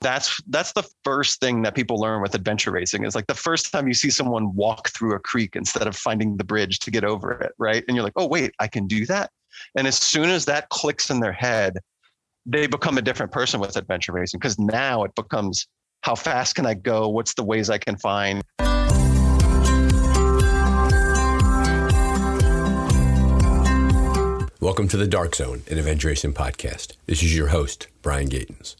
that's that's the first thing that people learn with adventure racing is like the first time you see someone walk through a creek instead of finding the bridge to get over it right and you're like oh wait i can do that and as soon as that clicks in their head they become a different person with adventure racing because now it becomes how fast can i go what's the ways i can find Welcome to the Dark Zone, an adventure racing podcast. This is your host, Brian Gatens.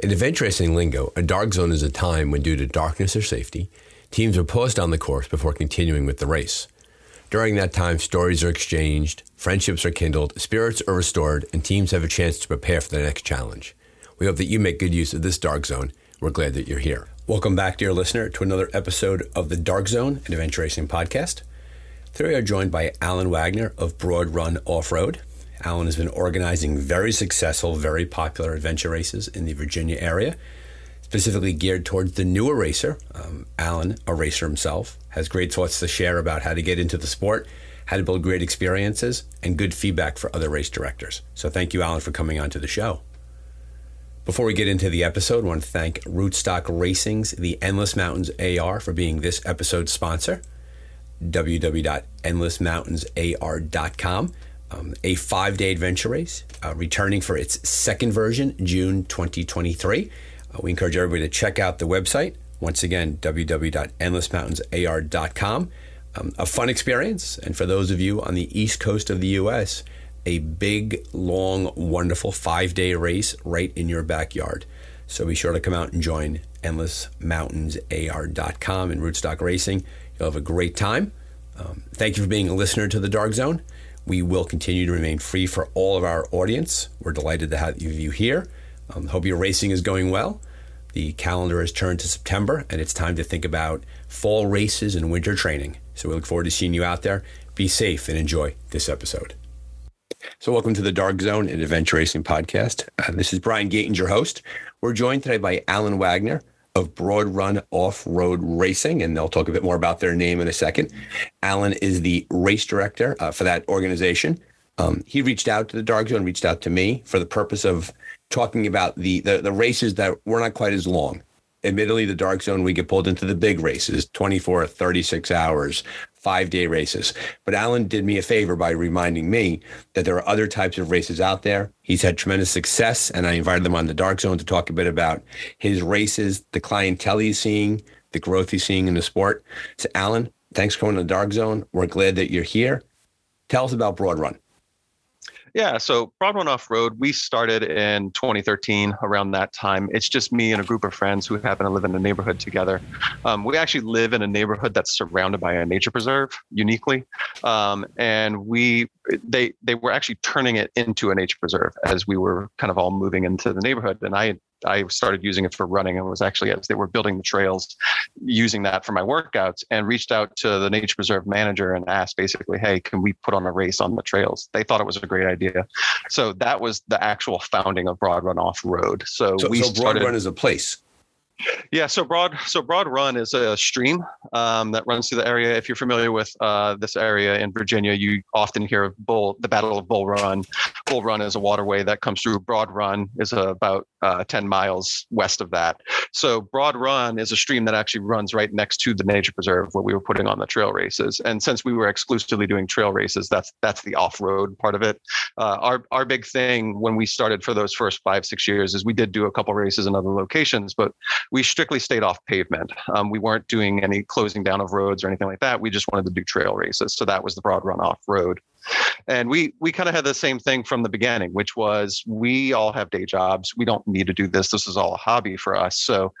In adventure racing lingo, a dark zone is a time when, due to darkness or safety, teams are paused on the course before continuing with the race. During that time, stories are exchanged, friendships are kindled, spirits are restored, and teams have a chance to prepare for the next challenge. We hope that you make good use of this dark zone. We're glad that you're here. Welcome back, dear listener, to another episode of the Dark Zone, an adventure racing podcast. Today we are joined by Allen Wagner of Broad Run Off Road. Allen has been organizing very successful, very popular adventure races in the Virginia area, specifically geared towards the newer racer. Um, Allen, a racer himself, has great thoughts to share about how to get into the sport, how to build great experiences, and good feedback for other race directors. So thank you, Allen, for coming on to the show. Before we get into the episode, I want to thank Rootstock Racing's The Endless Mountains AR for being this episode's sponsor. www.endlessmountainsar.com um, a five day adventure race, uh, returning for its second version, June 2023. Uh, we encourage everybody to check out the website. Once again, www.endlessmountainsar.com. Um, a fun experience. And for those of you on the east coast of the U.S., a big, long, wonderful five day race right in your backyard. So be sure to come out and join endlessmountainsar.com and Rootstock Racing. You'll have a great time. Um, thank you for being a listener to the Dark Zone. We will continue to remain free for all of our audience. We're delighted to have you here. Um, hope your racing is going well. The calendar has turned to September, and it's time to think about fall races and winter training. So we look forward to seeing you out there. Be safe and enjoy this episode. So, welcome to the Dark Zone, an adventure racing podcast. Uh, this is Brian Gatens, your host. We're joined today by Allen Wagner, of Broad Run Off Road Racing, and they'll talk a bit more about their name in a second. Allen is the race director uh, for that organization. Um, he reached out to the Dark Zone, reached out to me for the purpose of talking about the, the, the races that were not quite as long. Admittedly, the Dark Zone, we get pulled into the big races, 24, 36 hours, five day races. But Allen did me a favor by reminding me that there are other types of races out there. He's had tremendous success, and I invited him on the Dark Zone to talk a bit about his races, the clientele he's seeing, the growth he's seeing in the sport. So, Allen, thanks for coming to the Dark Zone. We're glad that you're here. Tell us about Broad Run. Yeah, so Broad Off Road, we started in 2013 around that time. It's just me and a group of friends who happen to live in a neighborhood together. Um, we actually live in a neighborhood that's surrounded by a nature preserve uniquely. Um, and we they they were actually turning it into a nature preserve as we were kind of all moving into the neighborhood. And I I started using it for running and was actually as they were building the trails, using that for my workouts and reached out to the nature preserve manager and asked basically, hey, can we put on a race on the trails? They thought it was a great idea. So that was the actual founding of Broad Run Off Road. So, so we so Broad started, Run is a place. Yeah, so broad so broad run is a stream um, that runs through the area. If you're familiar with uh, this area in Virginia, you often hear of Bull, the Battle of Bull Run. Bull Run is a waterway that comes through. Broad Run is about uh, 10 miles west of that. So Broad Run is a stream that actually runs right next to the nature preserve where we were putting on the trail races. And since we were exclusively doing trail races, that's that's the off-road part of it. Uh, our our big thing when we started for those first five six years is we did do a couple races in other locations, but we strictly stayed off pavement. Um, we weren't doing any closing down of roads or anything like that. We just wanted to do trail races. So that was the broad run off road. And we we kind of had the same thing from the beginning, which was we all have day jobs. We don't need to do this. This is all a hobby for us. So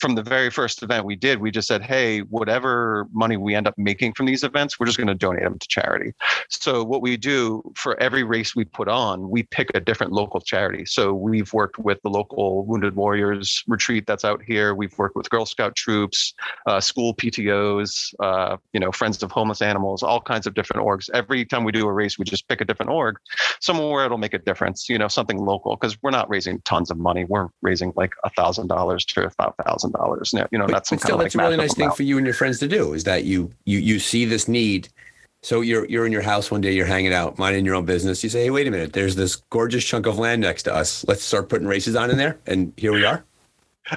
from the very first event we did, we just said, hey, whatever money we end up making from these events, we're just going to donate them to charity. So what we do for every race we put on, we pick a different local charity. So we've worked with the local Wounded Warriors retreat that's out here. We've worked with Girl Scout troops, uh, school PTOs, uh, you know, Friends of Homeless Animals, all kinds of different orgs. Every time we do a race, we just pick a different org, somewhere it'll make a difference, you know, something local, because we're not raising tons of money. We're raising like a thousand dollars to five thousand dollars. You know, but, that's but still, that's like a really nice thing for you and your friends to do is that you you you see this need. So you're you're in your house one day, you're hanging out, minding your own business. You say, "Hey, wait a minute! There's this gorgeous chunk of land next to us. Let's start putting races on in there." And here we are.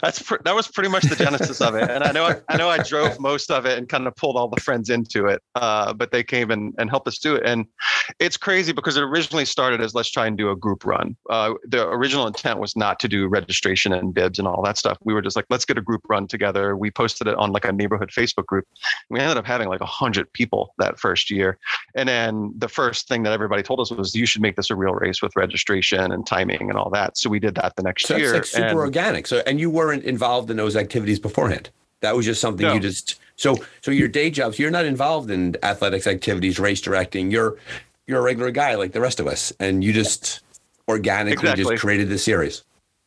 That's pr- that was pretty much the genesis of it. And I know I, I, know I drove most of it and kind of pulled all the friends into it. Uh, but they came and, and helped us do it. And it's crazy because it originally started as let's try and do a group run. Uh, the original intent was not to do registration and bibs and all that stuff. We were just like, let's get a group run together. We posted it on like a neighborhood Facebook group. We ended up having like a hundred people that first year. And then the first thing that everybody told us was you should make this a real race with registration and timing and all that. So we did that the next so year. It's like super and, organic. So and you weren't involved in those activities beforehand. That was just something no. you just so so your day jobs. You're not involved in athletics activities, race directing. You're you're a regular guy like the rest of us, and you just organically exactly. just created this series.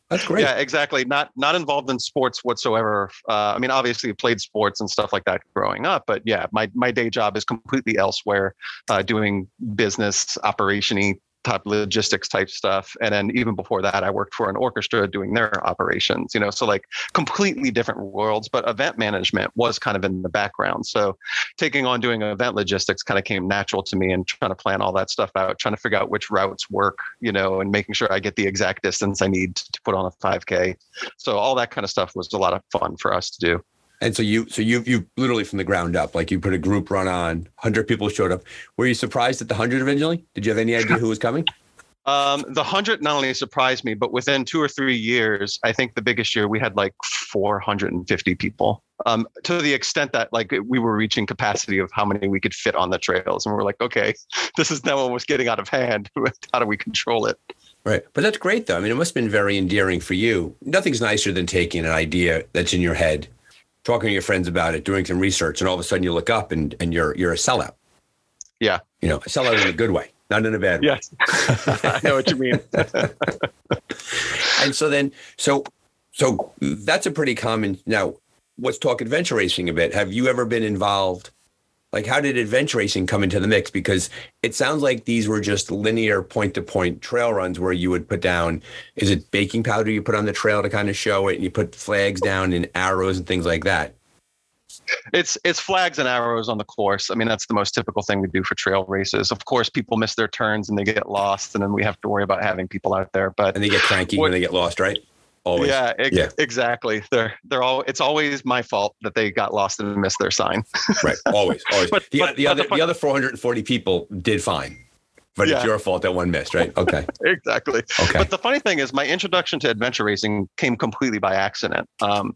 That's great. Yeah, exactly. Not not involved in sports whatsoever. Uh, I mean, obviously, played sports and stuff like that growing up, but yeah, my my day job is completely elsewhere, uh, doing business operationy type logistics type stuff and then even before that i worked for an orchestra doing their operations you know so like completely different worlds but event management was kind of in the background. So taking on doing event logistics kind of came natural to me and trying to plan all that stuff out trying to figure out which routes work you know and making sure i get the exact distance i need to put on a 5k so all that kind of stuff was a lot of fun for us to do and so you, so you, you literally from the ground up, like you put a group run on, hundred people showed up. Were you surprised at the hundred originally? Did you have any idea who was coming? Um, the hundred not only surprised me, but within two or three years, I think the biggest year we had like 450 people. Um, to the extent that like we were reaching capacity of how many we could fit on the trails, and we're like, okay, this is now almost getting out of hand. how do we control it? Right. But that's great though. I mean, it must have been very endearing for you. Nothing's nicer than taking an idea that's in your head talking to your friends about it, doing some research, and all of a sudden you look up and, and you're you're a sellout. Yeah. You know, a sellout in a good way, not in a bad way. Yes. I know what you mean. and so then so so that's a pretty common now let's talk adventure racing a bit. Have you ever been involved like, how did adventure racing come into the mix? Because it sounds like these were just linear point to point trail runs where you would put down, is it baking powder you put on the trail to kind of show it and you put flags down and arrows and things like that? It's it's flags and arrows on the course. I mean, that's the most typical thing we do for trail races. Of course, people miss their turns and they get lost, and then we have to worry about having people out there. But and they get cranky what, when they get lost, right? Always. Yeah, ex- yeah, exactly. They're they're all. It's always my fault that they got lost and missed their sign. right. Always. Always. but, the, but, the but other the, the other 440 people did fine. But yeah. it's your fault that one missed, right? Okay. exactly. Okay. But the funny thing is, my introduction to adventure racing came completely by accident. Um,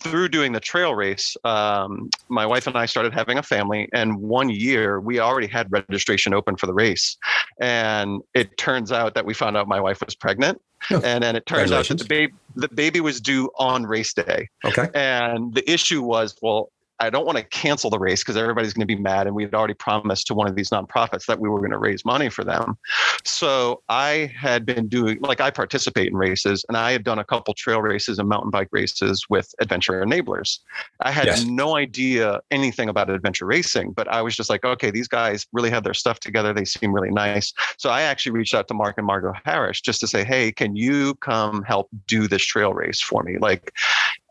through doing the trail race, um, my wife and I started having a family, and one year we already had registration open for the race. And it turns out that we found out my wife was pregnant. Oh, and then it turns out that the baby the baby was due on race day. Okay. And the issue was, well, I don't want to cancel the race because everybody's going to be mad. And we had already promised to one of these nonprofits that we were going to raise money for them. So I had been doing, like, I participate in races and I had done a couple trail races and mountain bike races with Adventure Enablers. I had yes. no idea anything about adventure racing, but I was just like, okay, these guys really have their stuff together. They seem really nice. So I actually reached out to Mark and Margot Harris just to say, hey, can you come help do this trail race for me? Like,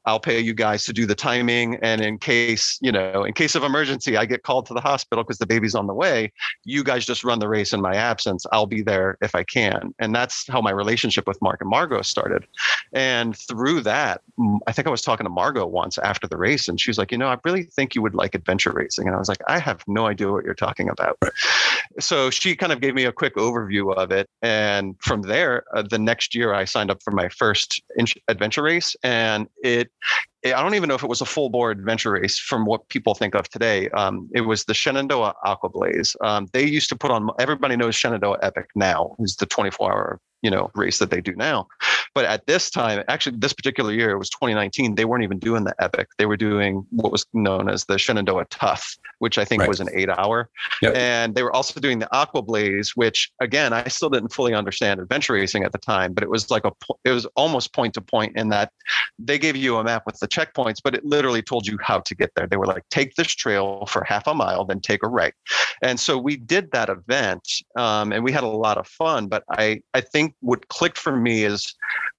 I'll pay you guys to do the timing. And in case, you know, in case of emergency, I get called to the hospital because the baby's on the way. You guys just run the race in my absence. I'll be there if I can. And that's how my relationship with Mark and Margot started. And through that, I think I was talking to Margot once after the race, and she was like, you know, I really think you would like adventure racing. And I was like, I have no idea what you're talking about. So she kind of gave me a quick overview of it. And from there, uh, the next year, I signed up for my first adventure race. And it I don't even know if it was a full bore adventure race from what people think of today. Um, it was the Shenandoah Aquablaze. Um, they used to put on, everybody knows Shenandoah Epic now, is the 24 hour you know race that they do now but at this time actually this particular year it was 2019 they weren't even doing the epic they were doing what was known as the shenandoah tough which i think right. was an eight hour yep. and they were also doing the aqua blaze which again i still didn't fully understand adventure racing at the time but it was like a it was almost point to point in that they gave you a map with the checkpoints but it literally told you how to get there they were like take this trail for half a mile then take a right and so we did that event um, and we had a lot of fun but i i think what clicked for me is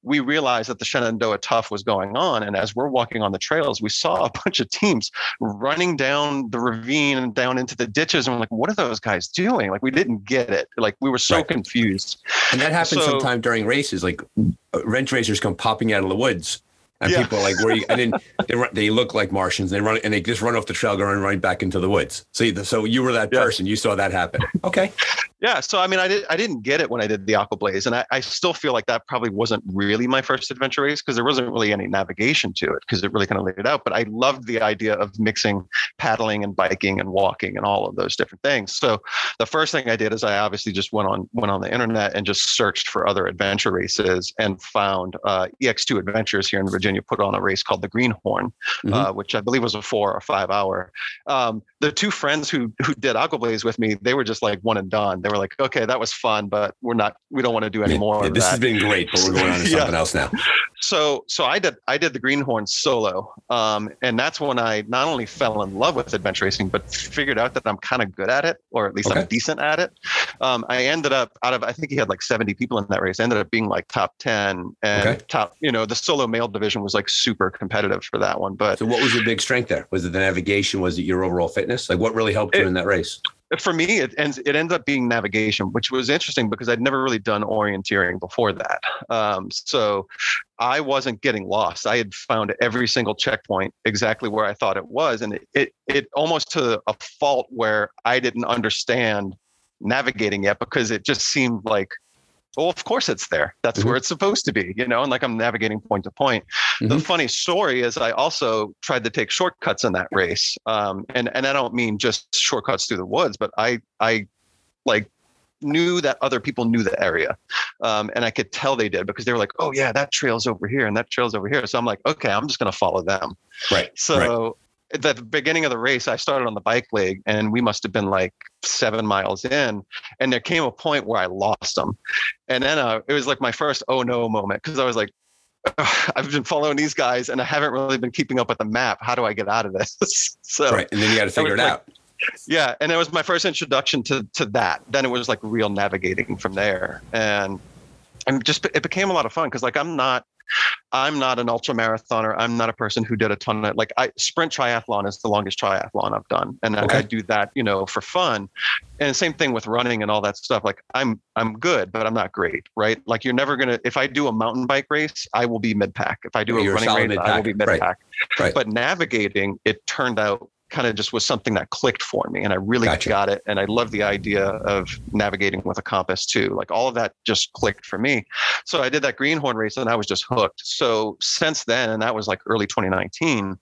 we realized that the Shenandoah Tough was going on. And as we're walking on the trails, we saw a bunch of teams running down the ravine and down into the ditches. And we're like, what are those guys doing? Like, we didn't get it. Like, we were so right. confused. And that happens so, sometime during races. Like, uh, wrench racers come popping out of the woods and yeah. people like where you and then they run, they look like Martians. They run and they just run off the trail, going right back into the woods. So so you were that yeah. person. You saw that happen. Okay. Yeah. So I mean, I did I didn't get it when I did the Aqua Blaze, and I, I still feel like that probably wasn't really my first adventure race because there wasn't really any navigation to it because it really kind of laid it out. But I loved the idea of mixing paddling and biking and walking and all of those different things. So the first thing I did is I obviously just went on went on the internet and just searched for other adventure races and found uh, EX2 Adventures here in Virginia put on a race called the Greenhorn, mm-hmm. uh, which I believe was a four or five hour. Um, the two friends who who did Aqua Blaze with me, they were just like one and done. They were like, okay, that was fun, but we're not, we don't want to do any more. Yeah, this that. has been great, but we're going on to something else now. So so I did I did the Greenhorn solo, um, and that's when I not only fell in love with adventure racing, but figured out that I'm kind of good at it, or at least okay. I'm decent at it. Um, I ended up out of I think he had like 70 people in that race. I ended up being like top 10 and okay. top. You know, the solo male division was like super competitive for that one. But so, what was your big strength there? Was it the navigation? Was it your overall fitness? Like, what really helped it, you in that race? for me, it ends it ends up being navigation, which was interesting because I'd never really done orienteering before that. Um, so I wasn't getting lost. I had found every single checkpoint exactly where I thought it was, and it it, it almost to a fault where I didn't understand navigating yet because it just seemed like well, of course it's there. That's mm-hmm. where it's supposed to be, you know, and like I'm navigating point to point. Mm-hmm. The funny story is I also tried to take shortcuts in that race. Um, and, and I don't mean just shortcuts through the woods, but I, I like knew that other people knew the area. Um, and I could tell they did because they were like, oh yeah, that trail's over here and that trail's over here. So I'm like, okay, I'm just going to follow them. Right. So right at the beginning of the race, I started on the bike leg and we must have been like seven miles in. And there came a point where I lost them. And then uh, it was like my first oh no moment because I was like, I've been following these guys and I haven't really been keeping up with the map. How do I get out of this? so, right. And then you got to figure it like, out. Yeah. And it was my first introduction to, to that. Then it was like real navigating from there. And, and just, it became a lot of fun because like I'm not, I'm not an ultra marathoner. I'm not a person who did a ton of like I sprint triathlon is the longest triathlon I've done, and okay. I do that you know for fun. And same thing with running and all that stuff. Like I'm I'm good, but I'm not great, right? Like you're never gonna. If I do a mountain bike race, I will be mid pack. If I do a running race, mid-pack. I will be mid pack. Right. Right. But navigating, it turned out kind of just was something that clicked for me and I really gotcha. got it. And I love the idea of navigating with a compass too. Like all of that just clicked for me. So I did that greenhorn race and I was just hooked. So since then, and that was like early 2019,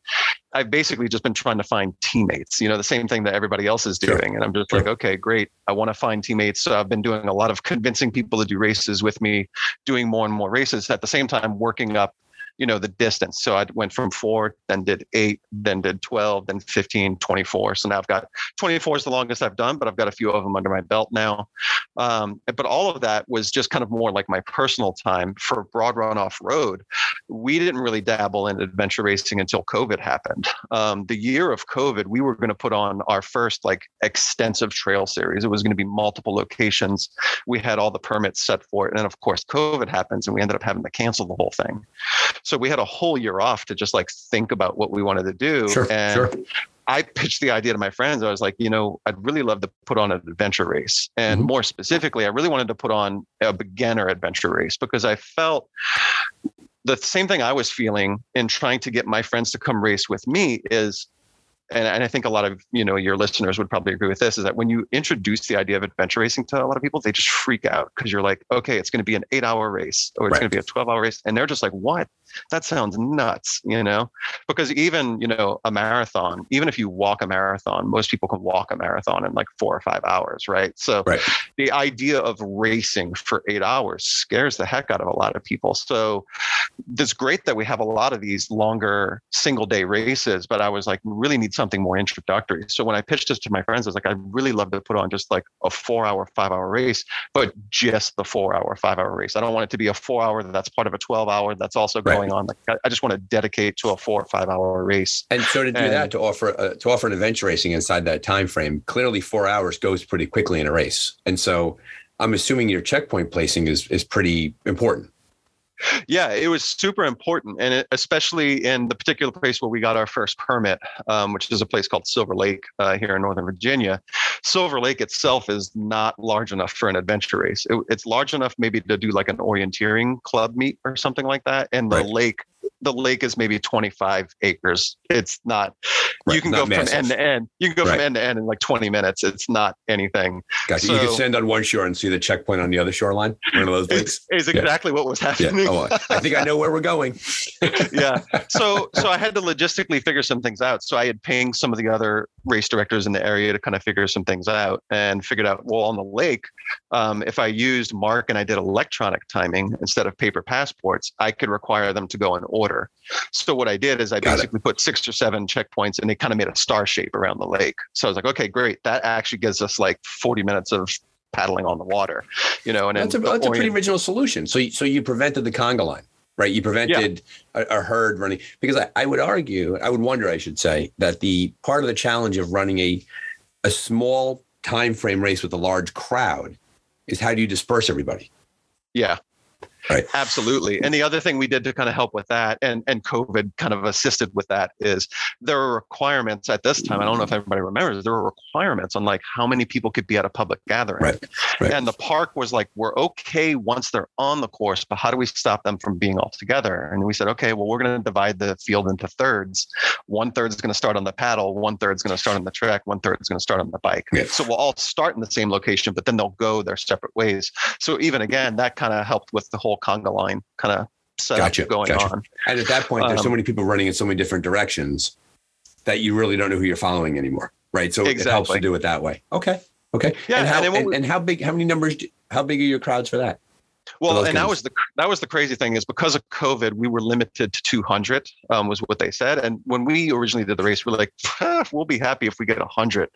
I've basically just been trying to find teammates, you know, the same thing that everybody else is doing. Sure. And I'm just sure. like, okay, great. I want to find teammates. So I've been doing a lot of convincing people to do races with me, doing more and more races at the same time, working up you know the distance. So i went from four then did eight then did 12 then 15 24 so now i've got 24 is the longest i've done but i've got a few of them under my belt now. Um, but all of that was just kind of more like my personal time for broad run off road. We didn't really dabble in adventure racing until covid happened. Um, the year of covid we were going to put on our first like extensive trail series. It was going to be multiple locations. We had all the permits set for it. And then of course covid happens and we ended up having to cancel the whole thing so we had a whole year off to just like think about what we wanted to do. Sure, and sure. I pitched the idea to my friends. I was like, you know, I'd really love to put on an adventure race. And mm-hmm. more specifically, I really wanted to put on a beginner adventure race because I felt the same thing I was feeling in trying to get my friends to come race with me is and, and I think a lot of you know your listeners would probably agree with this is that when you introduce the idea of adventure racing to a lot of people, they just freak out because you're like, okay, it's going to be an eight hour race or it's right. going to be a 12 hour race. And they're just like, what? That sounds nuts, you know? Because even, you know, a marathon, even if you walk a marathon, most people can walk a marathon in like four or five hours, right? So right. the idea of racing for eight hours scares the heck out of a lot of people. So it's great that we have a lot of these longer single day races, but I was like, really need something more introductory. So when I pitched this to my friends, I was like, I'd really love to put on just like a four hour, five hour race, but just the four hour, five hour race. I don't want it to be a four hour that's part of a 12 hour that's also right. going on. Like I just want to dedicate to a four or five hour race. And so to do and, that, to offer uh, to offer an adventure racing inside that time frame, clearly four hours goes pretty quickly in a race. And so I'm assuming your checkpoint placing is is pretty important yeah, it was super important, and it, especially in the particular place where we got our first permit, um, which is a place called Silver Lake uh, here in Northern Virginia. Silver Lake itself is not large enough for an adventure race. It, it's large enough maybe to do like an orienteering club meet or something like that, and the right. lake the lake is maybe 25 acres. It's not. Right, you can not go massive. from end to end. You can go Right. from end to end in like 20 minutes. It's not anything. Gotcha. you can stand on one shore and see the checkpoint on the other shoreline. One of those lakes. Is, is Yeah. exactly what was Yeah. happening. Oh, I think I know where we're going. yeah. So so I had to logistically figure some things out. So I had pinged some of the other race directors in the area to kind of figure some things out and figured out well on the lake, um, if I used Mark and I did electronic timing instead of paper passports, I could require them to go in order. So what I did is I Got it. basically put six or seven checkpoints and they kind of made a star shape around the lake. So I was like, okay, great. That actually gives us like 40 minutes of paddling on the water, you know, and That's a, that's a pretty original solution. So, you- so you prevented the conga line, right? You prevented a, a herd running because I, I would argue, I would wonder, I should say, that the part of the challenge of running a a small time frame race with a large crowd is how do you disperse everybody? Yeah. Right. Absolutely. And the other thing we did to kind of help with that, and, and COVID kind of assisted with that, is there were requirements at this time. I don't know if everybody remembers, there were requirements on like how many people could be at a public gathering. Right, right. And the park was like, we're okay once they're on the course, but how do we stop them from being all together? And we said, okay, well, we're going to divide the field into thirds. One third is going to start on the paddle, one third is going to start on the track, one third is going to start on the bike. Yeah. So we'll all start in the same location, but then they'll go their separate ways. So even again, that kind of helped with the whole conga line kind of setup Gotcha, going gotcha. on. And at that point, there's so Um, many people running in so many different directions that you really don't know who you're following anymore, right? So it helps to do it that way. Okay, okay. Yeah, and how, and and, we- and how big? How many numbers? do- How big are your crowds for that? Well, those and that was the that was the crazy thing is because of COVID, we were limited to 200 um, was what they said. And when we originally did the race, we are like, "Ah, we'll be happy if we get 100.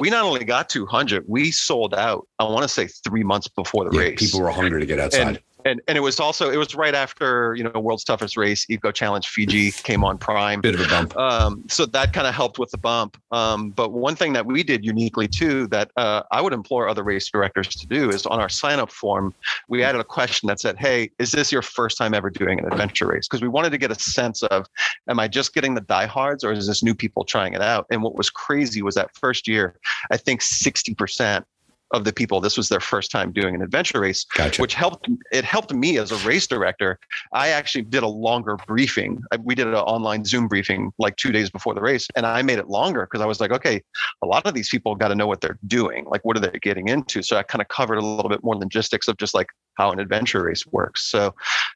We not only got 200, we sold out. I want to say three months before the Yeah, race. people were hungry to get outside. and and and it was also it was right after you know World's Toughest Race, Eco Challenge Fiji came on Prime. Bit of a bump. Um, so that kind of helped with the bump. Um, but one thing that we did uniquely too that uh, I would implore other race directors to do is on our sign up form, we added a question that said, Hey, is this your first time ever doing an adventure race? Because we wanted to get a sense of, am I just getting the diehards or is this new people trying it out? And what was crazy was that first year, I think 60% of the people, this was their first time doing an adventure race Gotcha. which helped it helped me as a race director. I actually did a longer briefing. I- we did an online zoom briefing like two days before the race and i made it longer because i was like okay a lot of these people got to know what they're doing. Like what are they getting into? So i kind of covered a little bit more logistics of just like how an adventure race works. So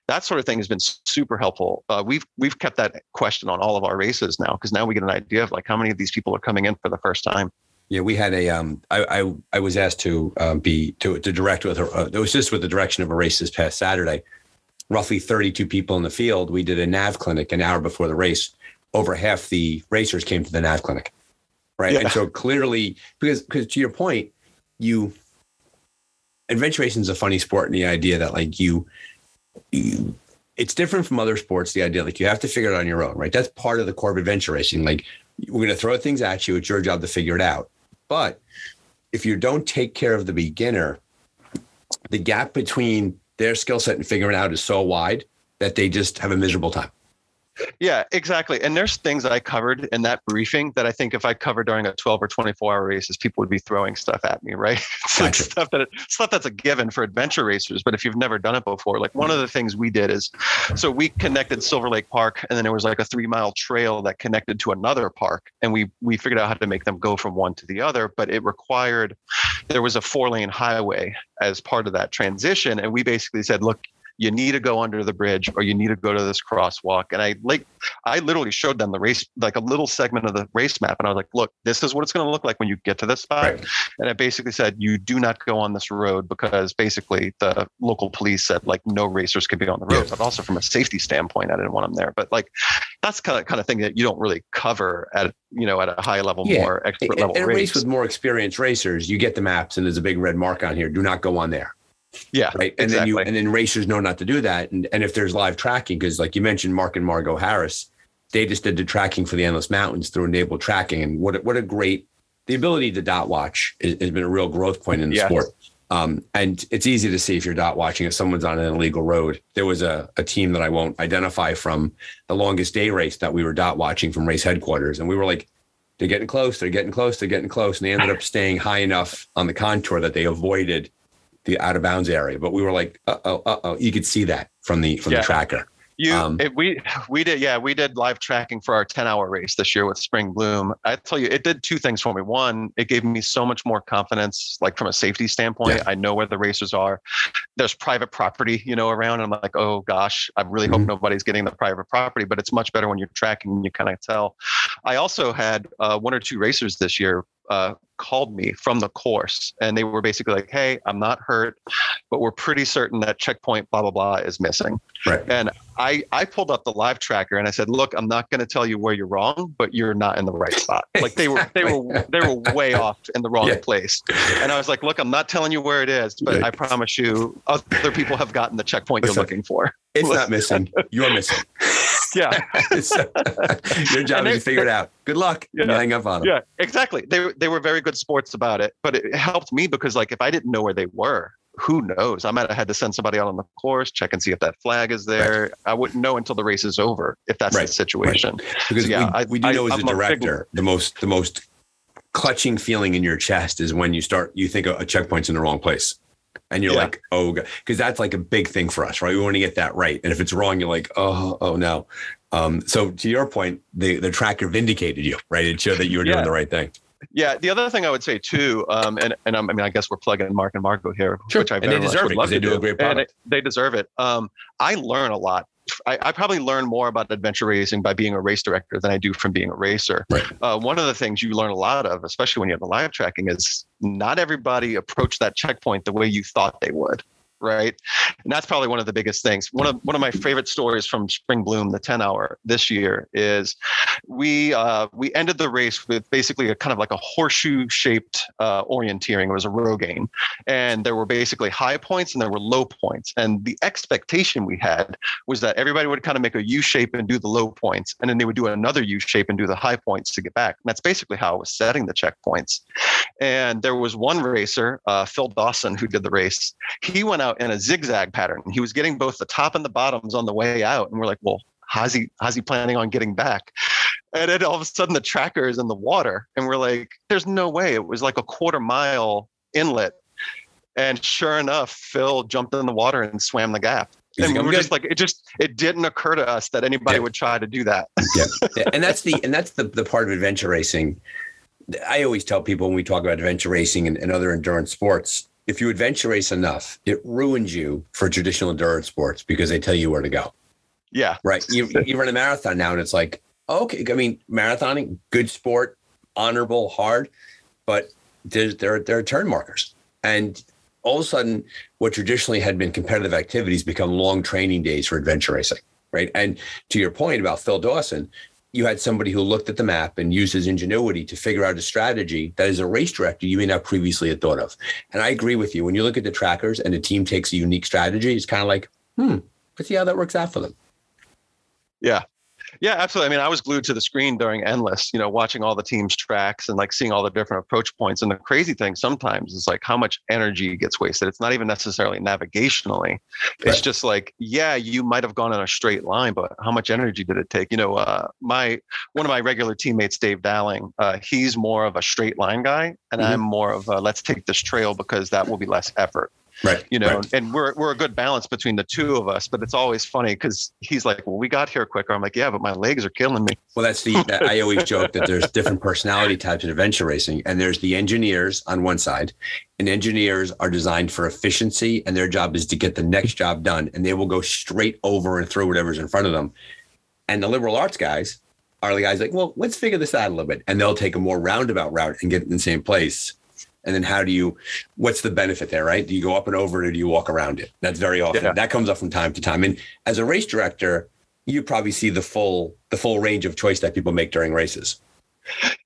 that sort of thing has been super helpful. Uh, we've we've kept that question on all of our races now because now we get an idea of like how many of these people are coming in for the first time Yeah, we had a. Um, I, I I was asked to um, be to to direct with. Uh, it was just with the direction of a race this past Saturday. Roughly 32 people in the field. We did a nav clinic an hour before the race. Over half the racers came to the nav clinic, right? Yeah. And so clearly, because because to your point, you adventure racing is a funny sport, and the idea that like you you it's different from other sports. The idea like you have to figure it out on your own, right? That's part of the core of adventure racing. Like we're going to throw things at you. It's your job to figure it out. But if you don't take care of the beginner, the gap between their skill set and figuring out is so wide that they just have a miserable time. Yeah, exactly. And there's things that I covered in that briefing that I think if I covered during a 12 or 24 hour races, people would be throwing stuff at me, right? It's like stuff that stuff that's a given for adventure racers. But if you've never done it before, like one of the mm-hmm. things we did is, so we connected Silver Lake Park, and then there was like a three mile trail that connected to another park, and we we figured out how to make them go from one to the other. But it required there was a four lane highway as part of that transition, and we basically said, look. You need to go under the bridge, or you need to go to this crosswalk. And I like I literally showed them the race, like a little segment of the race map. And I was like, look, this is what it's going to look like when you get to this spot. Right. And I basically said, you do not go on this road because basically the local police said, like, no racers could be on the road. Yeah. But also from a safety standpoint, I didn't want them there. But like, that's kind of kind of thing that you don't really cover at, you know, at a high level, Yeah. more expert level in a race. race with more experienced racers, you get the maps and there's a big red mark on here. Do not go on there. Yeah. right? And exactly. then you and then racers know not to do that. And and if there's live tracking, because like you mentioned, Mark and Margot Harris, they just did the tracking for the Endless Mountains through enabled tracking, and what a, what a great the ability to dot watch is, has been a real growth point in the Yes. sport. Um, and it's easy to see if you're dot watching if someone's on an illegal road. There was a, a team that I won't identify from the longest day race that we were dot watching from race headquarters, and we were like, they're getting close, they're getting close, they're getting close, and they ended up staying high enough on the contour that they avoided the out of bounds area. But we were like, uh oh, uh oh. You could see that from the from Yeah. the tracker. You, Um, it, we, we did, yeah, we did live tracking for our 10 hour race this year with Spring Bloom. I tell you, it did two things for me. One, it gave me so much more confidence, like from a safety standpoint. Yeah. I know where the racers are. There's private property, you know, around. And I'm like, oh gosh, I really hope Mhm. nobody's getting the private property, but it's much better when you're tracking and you kind of tell. I also had uh, one or two racers this year uh, called me from the course and they were basically like, hey, I'm not hurt, but we're pretty certain that checkpoint blah, blah, blah is missing. Right. And I, I pulled up the live tracker and I said, look, I'm not going to tell you where you're wrong, but you're not in the right spot. Like they were, they were, they were way off in the wrong Yeah. place. And I was like, look, I'm not telling you where it is, but Right. I promise you other people have gotten the checkpoint you're looking for. It's not missing. You're missing. Yeah. So, uh, your job is to figure it out. Good luck. Yeah. Hang up on them. Yeah, exactly. They they were very good sports about it, but it helped me because like if I didn't know where they were, who knows? I might have had to send somebody out on the course, check and see if that flag is there. I wouldn't know until the race is over if that's Right, the situation. Because So, yeah, we, I- we do I- know as a I'm a big- director, the most the most clutching feeling in your chest is when you start you think a, a checkpoint's in the wrong place. And you're Yeah. like, oh, because that's like a big thing for us, right? We want to get that right. And if it's wrong, you're like, oh, oh no. Um, so to your point, the the tracker vindicated you, right? It showed that you were doing the right thing. Yeah, the other thing I would say too, um, and and I'm, I mean I guess we're plugging Mark and Margot here, Sure. which I And they deserve it they do a great And product. they deserve it. Um, I learn a lot. I, I probably learn more about adventure racing by being a race director than I do from being a racer. Right. Uh, one of the things you learn a lot of, especially when you have the live tracking, is not everybody approached that checkpoint the way you thought they would. Right. And that's probably one of the biggest things. One of one of my favorite stories from Spring Bloom, the 10 hour this year, is we uh, we ended the race with basically a kind of like a horseshoe shaped uh, orienteering. It was a Rogaine, and there were basically high points and there were low points. And the expectation we had was that everybody would kind of make a U shape and do the low points, and then they would do another U shape and do the high points to get back. And that's basically how I was setting the checkpoints. And there was one racer, uh, Phil Dawson, who did the race. He went out in a zigzag pattern. He was getting both the top and the bottoms on the way out, and we're like, well. How's he, how's he planning on getting back? And then all of a sudden the tracker is in the water. And we're like, there's no way. It was like a quarter mile inlet. And sure enough, Phil jumped in the water and swam the gap. And we were "I'm just like, it just it didn't occur to us that anybody Yeah. would try to do that. yeah. Yeah. and that's the and that's the the part of adventure racing. I always tell people when we talk about adventure racing and, and other endurance sports, if you adventure race enough, it ruins you for traditional endurance sports because they tell you where to go. Yeah. Right. You you run a marathon now and it's like, okay, I mean, marathoning, good sport, honorable, hard, but there's there there are turn markers. And all of a sudden, what traditionally had been competitive activities become long training days for adventure racing. Right. And to your point about Phil Dawson, you had somebody who looked at the map and used his ingenuity to figure out a strategy that as a race director you may not previously have thought of. And I agree with you. When you look at the trackers and a team takes a unique strategy, it's kind of like, hmm, let's see how that works out for them. Yeah. Yeah, absolutely. I mean, I was glued to the screen during Endless, you know, watching all the teams' tracks and like seeing all the different approach points. And the crazy thing sometimes is like how much energy gets wasted. It's not even necessarily navigationally. It's just like, yeah, you might have gone in a straight line, but how much energy did it take? You know, uh, my one of my regular teammates, Dave Dowling, uh, he's more of a straight line guy, and Mhm. I'm more of a let's take this trail because that will be less effort Right. you know Right. and we're we're a good balance between the two of us but it's always funny because he's like well we got here quicker i'm like yeah but my legs are killing me Well, that's the, that I always joke that there's different personality types in adventure racing, and there's the engineers on one side, and engineers are designed for efficiency, and their job is to get the next job done, and they will go straight over and through whatever's in front of them. And the liberal arts guys are the guys like, well, let's figure this out a little bit, and they'll take a more roundabout route and get in the same place. And then how do you? What's the benefit there, right? Do you go up and over it, or do you walk around it? That's very often Yeah. that comes up from time to time. And as a race director, you probably see the full the full range of choice that people make during races.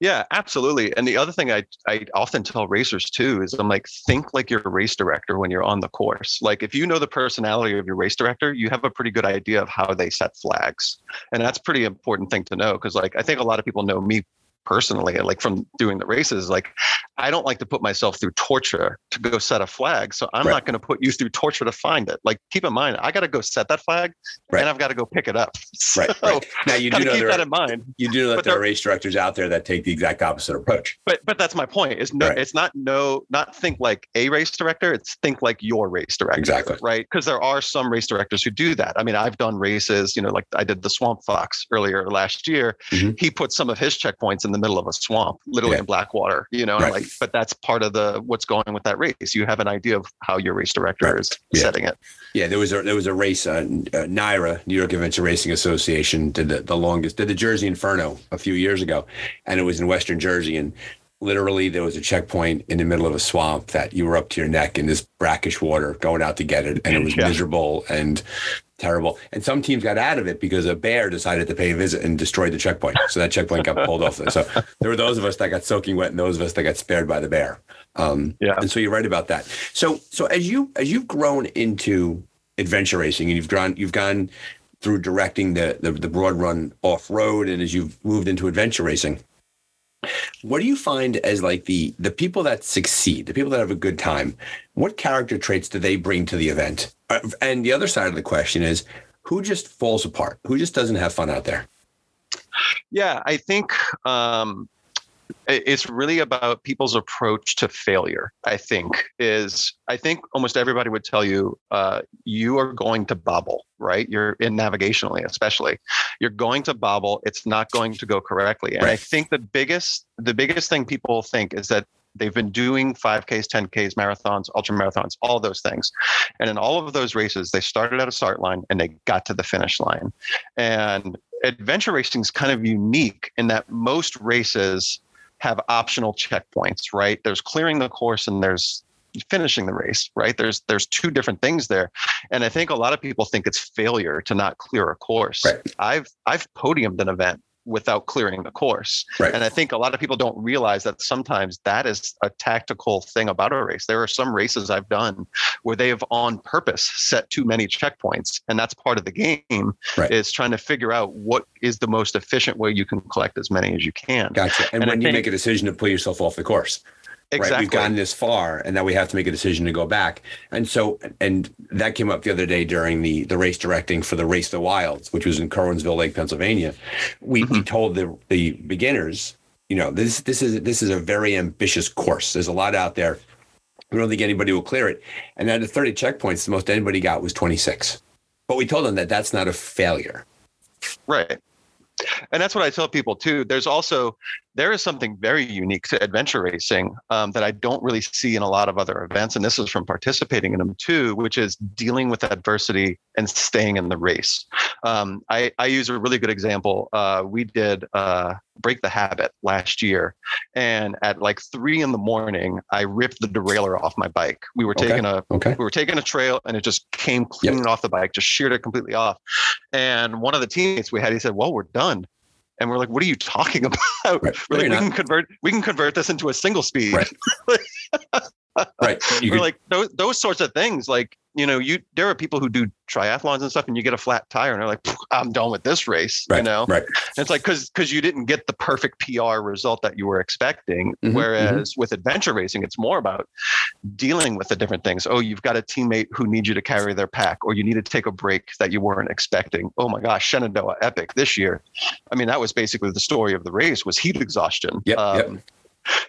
yeah absolutely and the other thing i i often tell racers too is i'm like think like you're a race director when you're on the course like if you know the personality of your race director you have a pretty good idea of how they set flags and that's pretty important thing to know because like i think a lot of people know me personally, like from doing the races, like I don't like to put myself through torture to go set a flag. So I'm right. not going to put you through torture to find it. Like keep in mind, I got to go set that flag right. and I've got to go pick it up. So right, right. Now you do know keep there that in mind. You do know that there are race directors out there that take the exact opposite approach. But but that's my point. Is no, right. it's not no, not think like a race director. It's think like your race director. Exactly. Right. Because there are some race directors who do that. I mean, I've done races. You know, like I did the Swamp Fox earlier last year. Mm-hmm. He put some of his checkpoints in the middle of a swamp, literally yeah. in Blackwater. You know, right. like, but that's part of the what's going with that race. You have an idea of how your race director right. is yeah. setting it. Yeah, there was a there was a race. Uh, uh, NYRA, New York Adventure Racing Association, did the, the longest, did the Jersey Inferno a few years ago, and it was in Western Jersey, and literally there was a checkpoint in the middle of a swamp that you were up to your neck in this brackish water going out to get it and it was yeah. miserable and terrible. And some teams got out of it because a bear decided to pay a visit and destroyed the checkpoint. So that checkpoint got pulled off. So there were those of us that got soaking wet and those of us that got spared by the bear. Um, yeah. and so you're right about that. So so as you as you've grown into adventure racing and you've gone you've gone through directing the, the, the broad run off road and as you've moved into adventure racing what do you find as like the the people that succeed, the people that have a good time? What character traits do they bring to the event? Uh, and the other side of the question is, who just falls apart? Who just doesn't have fun out there? Yeah, I think um, it's really about people's approach to failure i think is i think almost everybody would tell you uh, you are going to bobble right? You're in navigationally especially. You're going to bobble. It's not going to go correctly. And right. i think the biggest the biggest thing people think is that they've been doing 5ks 10ks marathons ultra marathons all those things. And in all of those races they started at a start line and they got to the finish line. And adventure racing is kind of unique in that most races have optional checkpoints, right? There's clearing the course and there's finishing the race, right? There's there's two different things there. And I think a lot of people think it's failure to not clear a course. Right. I've I've podiumed an event without clearing the course. Right. And I think a lot of people don't realize that sometimes that is a tactical thing about a race. There are some races I've done where they have on purpose set too many checkpoints. And that's part of the game right. is trying to figure out what is the most efficient way you can collect as many as you can. Gotcha. And, and when I you think, make a decision to pull yourself off the course. Exactly. Right? We've gotten this far, and now we have to make a decision to go back. And so, and that came up the other day during the the race directing for the Race the Wilds, which was in Curwensville Lake, Pennsylvania. We mm-hmm. we told the the beginners, you know, this this is this is a very ambitious course. There's a lot out there. We don't think anybody will clear it. And out of 30 checkpoints, the most anybody got was 26. But we told them that that's not a failure. Right and that's what I tell people too. There's also there is something very unique to adventure racing um, that I don't really see in a lot of other events, and this is from participating in them too, which is dealing with adversity and staying in the race. Um, I, I, use a really good example. Uh, we did uh, break the habit last year, and at like three in the morning, I ripped the derailleur off my bike. We were taking okay. a okay. we were taking a trail, and it just came clean yep. off the bike, just sheared it completely off. And one of the teammates we had, he said, "Well, we're done." and we're like what are you talking about right. we're like we can convert we can convert this into a single speed right, right. we're could, like those, those sorts of things like you know, you there are people who do triathlons and stuff, and you get a flat tire, and they're like, "I'm done with this race," right, you know. Right. And it's like because because you didn't get the perfect PR result that you were expecting. Mm-hmm, Whereas mm-hmm. with adventure racing, it's more about dealing with the different things. Oh, you've got a teammate who needs you to carry their pack, or you need to take a break that you weren't expecting. Oh my gosh, Shenandoah Epic this year. I mean, that was basically the story of the race was heat exhaustion. Yep, um, yep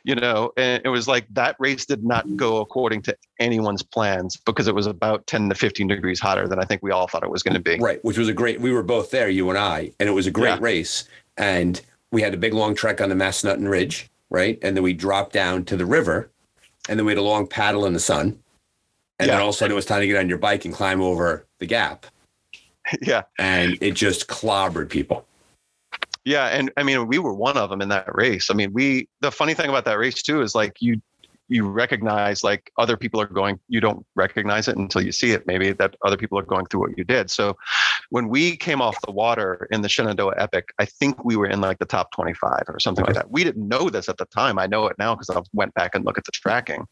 you know, and it was like that race did not go according to anyone's plans because it was about 10 to 15 degrees hotter than I think we all thought it was going to be. Right, which was a great, we were both there, you and I, and it was a great yeah. race. And we had a big long trek on the Massanutten Ridge, right? And then we dropped down to the river and then we had a long paddle in the sun. And yeah. then all of a sudden it was time to get on your bike and climb over the gap. Yeah. And it just clobbered people. Yeah, and I mean, we were one of them in that race. I mean, we the funny thing about that race too is like you you recognize like other people are going you don't recognize it until you see it. Maybe that other people are going through what you did. So when we came off the water in the shenandoah epic i think we were in like the top 25 or something like that. We didn't know this at the time. I know it now because i went back and looked at the tracking.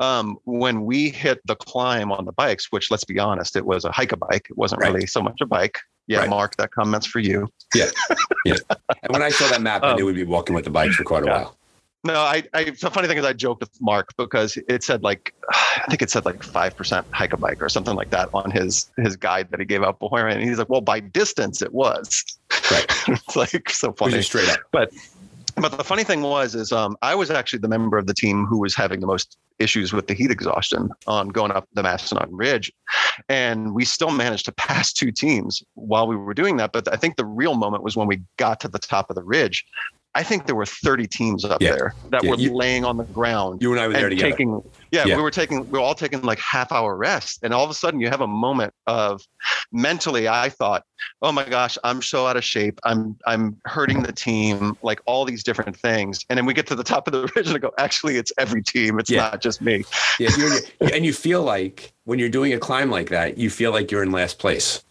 Um, when we hit the climb on the bikes which let's be honest it was a hike a bike. It wasn't right. really so much a bike yeah, right. Mark, that comment's for you. Yeah, yeah. And when I saw that map, I knew um, we'd be walking with the bikes for quite a yeah. while. No, I, I. The funny thing is, I joked with Mark because it said like, I think it said like five percent hike a bike or something like that on his his guide that he gave out beforehand. And he's like, well, by distance, it was. Right. it's like so funny. straight up. But but the funny thing was is um, I was actually the member of the team who was having the most issues with the heat exhaustion on going up the Massanutten Ridge, and we still managed to pass two teams while we were doing that. But I think the real moment was when we got to the top of the ridge. I think there were 30 teams up Yeah. there that Yeah, were you- laying on the ground You and I were there together. taking yeah, Yeah. we were taking we were all taking like half hour rest and all of a sudden you have a moment of mentally i thought oh my gosh i'm so out of shape i'm i'm hurting the team like all these different things and then we get to the top of the ridge and I go actually it's every team it's not just me Yeah, you're, and you feel like when you're doing a climb like that, you feel like you're in last place,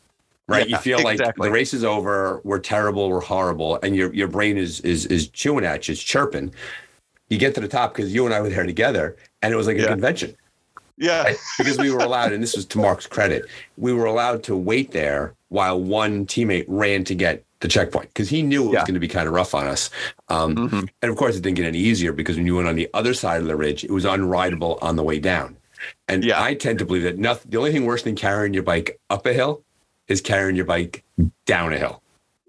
right? you Yeah, feel like exactly. the race is over. We're terrible. We're horrible, and your your brain is is is chewing at you. It's chirping. You get to the top because you and I were there together, and it was like a convention yeah because we were allowed, and this was to Mark's credit, we were allowed to wait there while one teammate ran to get the checkpoint because he knew it was Yeah. going to be kind of rough on us. Um, Mhm. and of course, it didn't get any easier because when you went on the other side of the ridge, it was unrideable on the way down. And Yeah. I tend to believe that nothing, the only thing worse than carrying your bike up a hill is carrying your bike down a hill.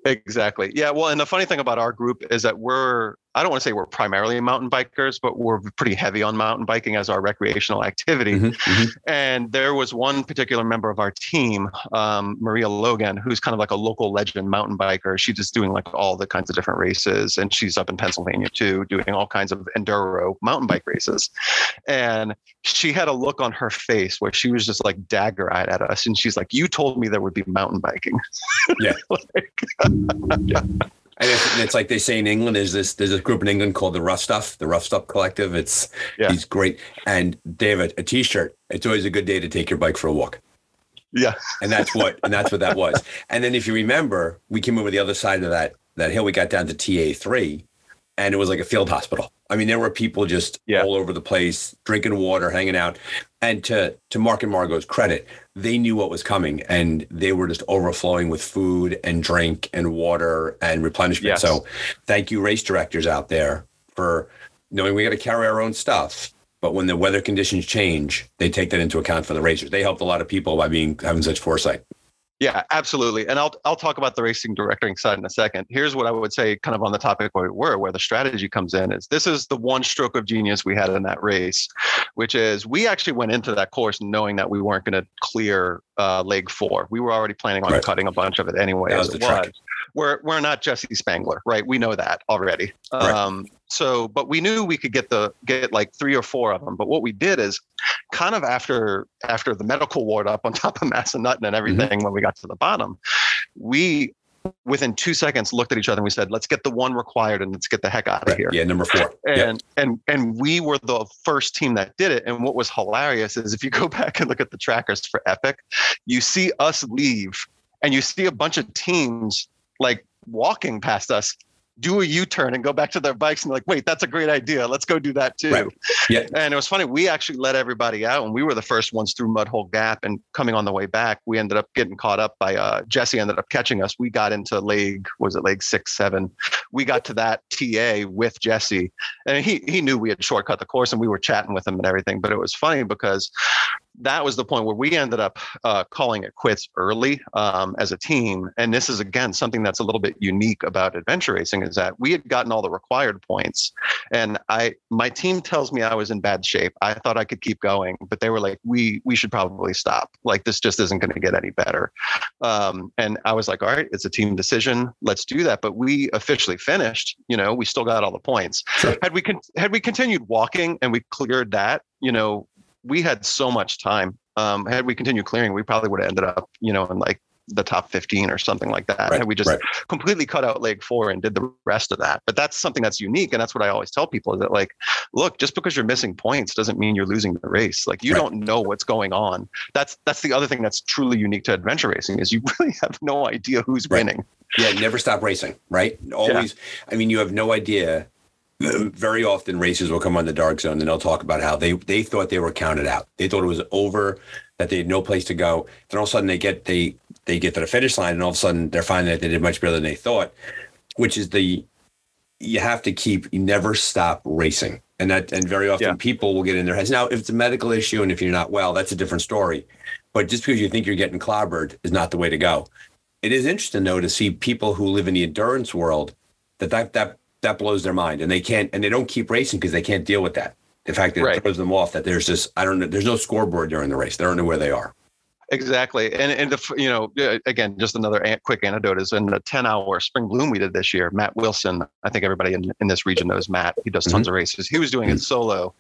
Exactly. Yeah. Well, and the funny thing about our group is that we're, I don't want to say we're primarily mountain bikers, but we're pretty heavy on mountain biking as our recreational activity. Mm-hmm. And there was one particular member of our team, um, Maria Logan, who's kind of like a local legend mountain biker. She's just doing like all the kinds of different races. And she's up in Pennsylvania too, doing all kinds of enduro mountain bike races. And she had a look on her face where she was just like dagger eyed at us. And she's like, You told me there would be mountain biking. Yeah. Like, And it's, it's like they say in England, there's this there's a group in England called the Rough Stuff, the Rough Stuff Collective. It's Yeah. he's great, and they have a, a T-shirt. It's always a good day to take your bike for a walk. yeah. and that's what and that's what that was. And then if you remember, we came over the other side of that that hill. We got down to TA three, and it was like a field hospital. I mean, there were people just Yeah. all over the place, drinking water, hanging out. And to to Mark and Margot's credit, they knew what was coming, and they were just overflowing with food and drink and water and replenishment. Yes. So, thank you, race directors out there, for knowing we got to carry our own stuff. But when the weather conditions change, they take that into account for the racers. They helped a lot of people by being having such foresight. Yeah, absolutely. And I'll I'll talk about the racing directing side in a second. Here's what I would say, kind of on the topic where we were, where the strategy comes in, is this is the one stroke of genius we had in that race, which is we actually went into that course knowing that we weren't going to clear uh, leg four. We were already planning on Right. cutting a bunch of it anyway, That as was it was. We're we're not Jesse Spangler, right? We know that already. Right. Um, so, but we knew we could get the get like three or four of them. But what we did is kind of after after the medical ward up on top of Massanutten and everything when we got to the bottom, we within two seconds looked at each other and we said, "Let's get the one required and let's get the heck out of Right. here." Yeah, number four. And and and we were the first team that did it. And what was hilarious is if you go back and look at the trackers for Epic, you see us leave and you see a bunch of teams like walking past us do a U-turn and go back to their bikes and like, wait, that's a great idea. Let's go do that too. Right. Yeah. And it was funny. We actually let everybody out, and we were the first ones through Mudhole Gap. And coming on the way back, we ended up getting caught up by uh, Jesse. Ended up catching us. We got into leg was it leg six seven? We got to that TA with Jesse, and he he knew we had shortcut the course, and we were chatting with him and everything. But it was funny because that was the point where we ended up uh, calling it quits early um, as a team. And this is again something that's a little bit unique about adventure racing is that we had gotten all the required points, and I my team tells me I was in bad shape. I thought I could keep going, but they were like, we we should probably stop. Like this just isn't going to get any better. Um, and I was like, all right, it's a team decision. Let's do that. But we officially finished. You know, we still got all the points. Sure. Had we con- had we continued walking and we cleared that, you know, we had so much time. Um, had we continued clearing, we probably would have ended up, you know, in like the top 15 or something like that. Right, Had we just right. completely cut out leg four and did the rest of that. But that's something that's unique. And that's what I always tell people is that like, look, just because you're missing points doesn't mean you're losing the race. Like you Right. don't know what's going on. That's that's the other thing that's truly unique to adventure racing is you really have no idea who's winning. Yeah, never stop racing, right? Always. I mean, you have no idea. Very often, racers will come on the dark zone and they'll talk about how they they thought they were counted out. They thought it was over, that they had no place to go. Then all of a sudden, they get they they get to the finish line, and all of a sudden, they're finding that they did much better than they thought. which is the you have to keep you never stop racing and that and very often yeah. people will get in their heads now if it's a medical issue and if you're not well that's a different story but just because you think you're getting clobbered is not the way to go it is interesting though to see people who live in the endurance world that that that, that blows their mind and they can't and they don't keep racing because they can't deal with that the fact that right. it throws them off that there's just i don't know there's no scoreboard during the race they don't know where they are Exactly, and and the you know again just another quick anecdote is in the ten hour spring bloom we did this year. Matt Wilson, I think everybody in, in this region knows Matt. He does tons mm-hmm. of races. He was doing it solo,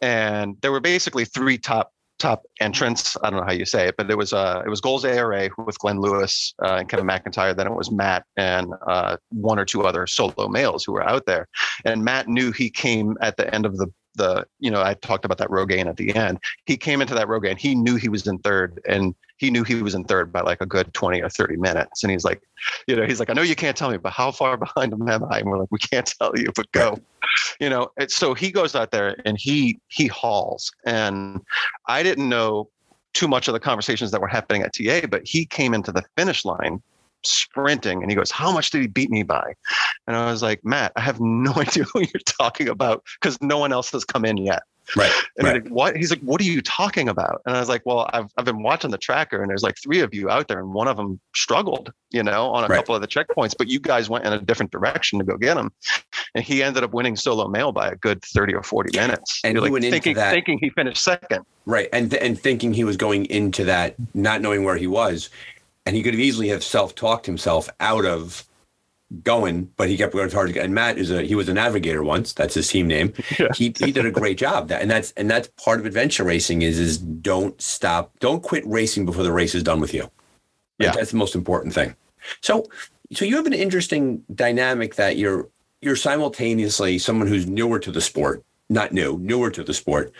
and there were basically three top top entrance. I don't know how you say it, but it was uh it was Goals ARA with Glenn Lewis uh, and Kevin McIntyre. Then it was Matt and uh, one or two other solo males who were out there. And Matt knew he came at the end of the the you know I talked about that Rogaine at the end. He came into that Rogaine. He knew he was in third, and he knew he was in third by like a good twenty or thirty minutes. And he's like, you know, he's like, I know you can't tell me, but how far behind him am I? And we're like, we can't tell you, but go. You know, so he goes out there and he he hauls, and I didn't know too much of the conversations that were happening at TA, but he came into the finish line sprinting and he goes how much did he beat me by and i was like matt i have no idea who you're talking about because no one else has come in yet Right. And right. Like, what? He's like, what are you talking about? And I was like, well, I've, I've been watching the tracker and there's like three of you out there and one of them struggled, you know, on a right. couple of the checkpoints, but you guys went in a different direction to go get him. And he ended up winning solo male by a good 30 or 40 minutes. And he like, went thinking, into that, thinking he finished second. Right. And, th- and thinking he was going into that, not knowing where he was. And he could have easily have self-talked himself out of going, but he kept going hard. And Matt is a he was a navigator once. That's his team name. Yeah. He he did a great job. That and that's and that's part of adventure racing is is don't stop, don't quit racing before the race is done with you. Yeah, that's the most important thing. So so you have an interesting dynamic that you're you're simultaneously someone who's newer to the sport, not new, newer to the sport.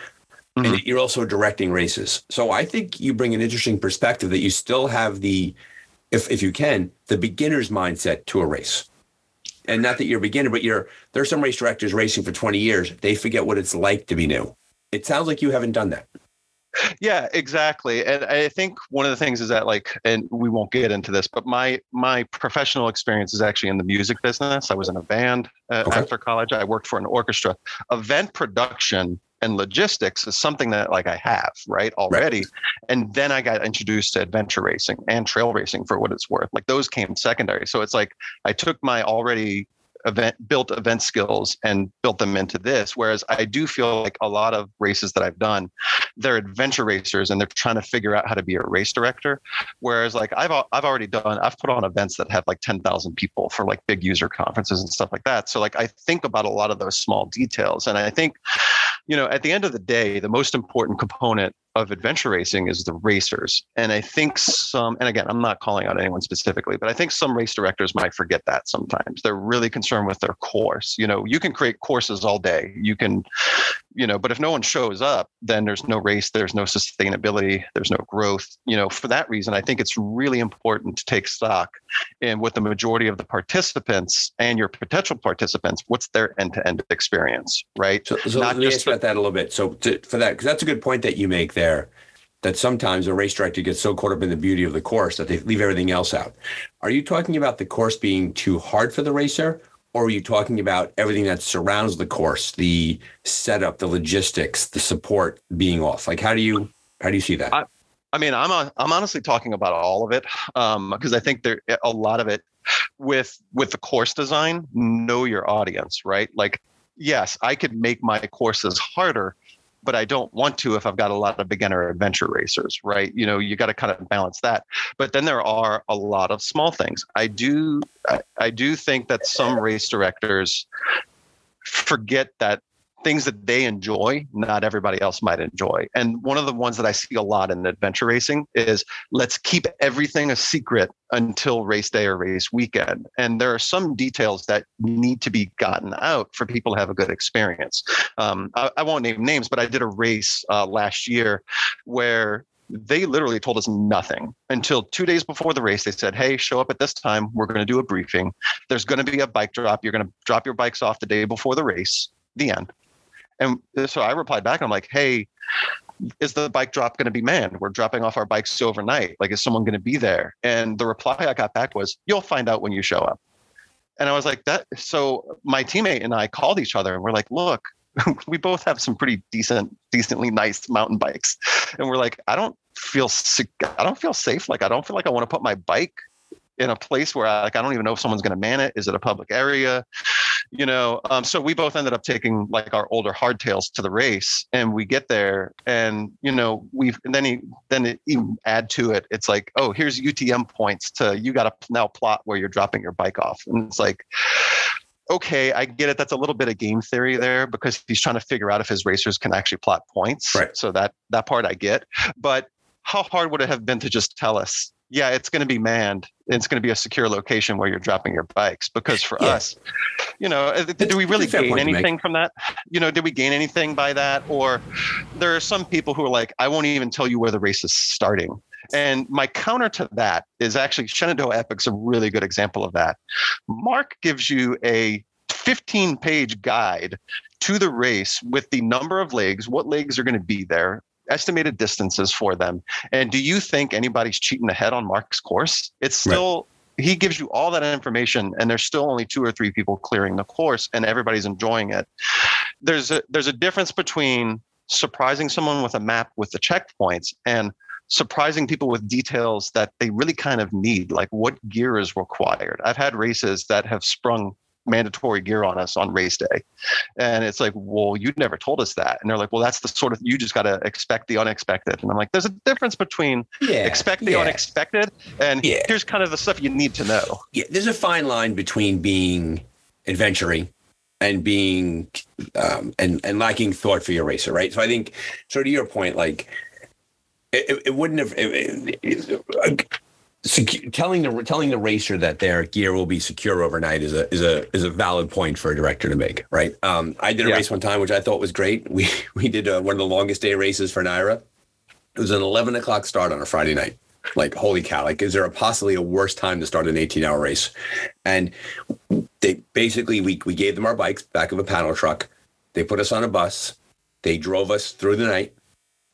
Mm-hmm. And you're also directing races. So I think you bring an interesting perspective that you still have the if if you can, the beginner's mindset to a race. And not that you're a beginner, but you're there's some race directors racing for 20 years. They forget what it's like to be new. It sounds like you haven't done that. Yeah, exactly. And I think one of the things is that like and we won't get into this, but my my professional experience is actually in the music business. I was in a band uh, okay. after college. I worked for an orchestra. Event production and logistics is something that like I have right already. Right. And then I got introduced to adventure racing and trail racing for what it's worth. Like those came secondary. So it's like I took my already event built event skills and built them into this whereas i do feel like a lot of races that i've done they're adventure racers and they're trying to figure out how to be a race director whereas like i've i've already done i've put on events that have like 10,000 people for like big user conferences and stuff like that so like i think about a lot of those small details and i think you know at the end of the day the most important component of adventure racing is the racers. And I think some, and again, I'm not calling out anyone specifically, but I think some race directors might forget that sometimes. They're really concerned with their course. You know, you can create courses all day. You can, you know, but if no one shows up, then there's no race, there's no sustainability, there's no growth. You know, for that reason, I think it's really important to take stock in what the majority of the participants and your potential participants, what's their end-to-end experience, right? So, so Not let me ask about that a little bit. So to, for that, because that's a good point that you make there that sometimes a race director gets so caught up in the beauty of the course that they leave everything else out. Are you talking about the course being too hard for the racer, or are you talking about everything that surrounds the course, the setup, the logistics, the support being off? Like, how do you how do you see that? I, I mean, I'm a, I'm honestly talking about all of it because um, I think there a lot of it with with the course design. Know your audience, right? Like, yes, I could make my courses harder but I don't want to if I've got a lot of beginner adventure racers, right? You know, you got to kind of balance that. But then there are a lot of small things. I do I, I do think that some race directors forget that things that they enjoy, not everybody else might enjoy. And one of the ones that I see a lot in adventure racing is let's keep everything a secret until race day or race weekend. And there are some details that need to be gotten out for people to have a good experience. Um, I, I, won't name names, but I did a race uh, last year where they literally told us nothing until two days before the race. They said, Hey, show up at this time. We're going to do a briefing. There's going to be a bike drop. You're going to drop your bikes off the day before the race. The end. And so I replied back, I'm like, hey, is the bike drop going to be manned? We're dropping off our bikes overnight. Like, is someone going to be there? And the reply I got back was, you'll find out when you show up. and I was like, that. So my teammate and I called each other and we're like, look, we both have some pretty decent, decently nice mountain bikes, and we're like, I don't feel sick. I don't feel safe. Like I don't feel like I want to put my bike in a place where I, like I don't even know if someone's going to man it. Is it a public area? You know. Um, so we both ended up taking like our older hardtails to the race, and we get there, and you know we've and then he then it, even add to it. It's like oh here's UTM points to you got to now plot where you're dropping your bike off, and it's like okay, I get it. That's a little bit of game theory there because he's trying to figure out if his racers can actually plot points. Right. So that that part I get. But how hard would it have been to just tell us, yeah, it's going to be manned. It's going to be a secure location where you're dropping your bikes. Because for Yeah. us, you know, uh, did we really It's a fair gain point to make. anything from that? You know, did we gain anything by that? Or there are some people who are like, I won't even tell you where the race is starting. And my counter to that is actually Shenandoah Epic's a really good example of that. Mark gives you a 15 page guide to the race with the number of legs, what legs are going to be there, estimated distances for them. And do you think anybody's cheating ahead on Mark's course? It's Right. still, he gives you all that information, and there's still only two or three people clearing the course, and everybody's enjoying it. There's a, there's a difference between surprising someone with a map with the checkpoints and surprising people with details that they really kind of need, like what gear is required. I've had races that have sprung mandatory gear on us on race day. And it's like, well, you never told us that. And they're like, well, that's the sort of, you just got to expect the unexpected. And I'm like, there's a difference between Yeah. expect the yeah. unexpected and Yeah. here's kind of the stuff you need to know. yeah, there's a fine line between being adventuring and being um, and and lacking thought for your racer, right? So I think, so to your point, like it, it- wouldn't have it, it, secu- telling the telling the racer that their gear will be secure overnight is a is a is a valid point for a director to make, right? Um, I did a Yeah. race one time, which I thought was great. We we did uh, one of the longest day races for Naira. It was an 11 o'clock start on a Friday night. Like, holy cow! Like, is there a possibly a worse time to start an 18 hour race? And they basically we we gave them our bikes back of a panel truck. They put us on a bus. They drove us through the night.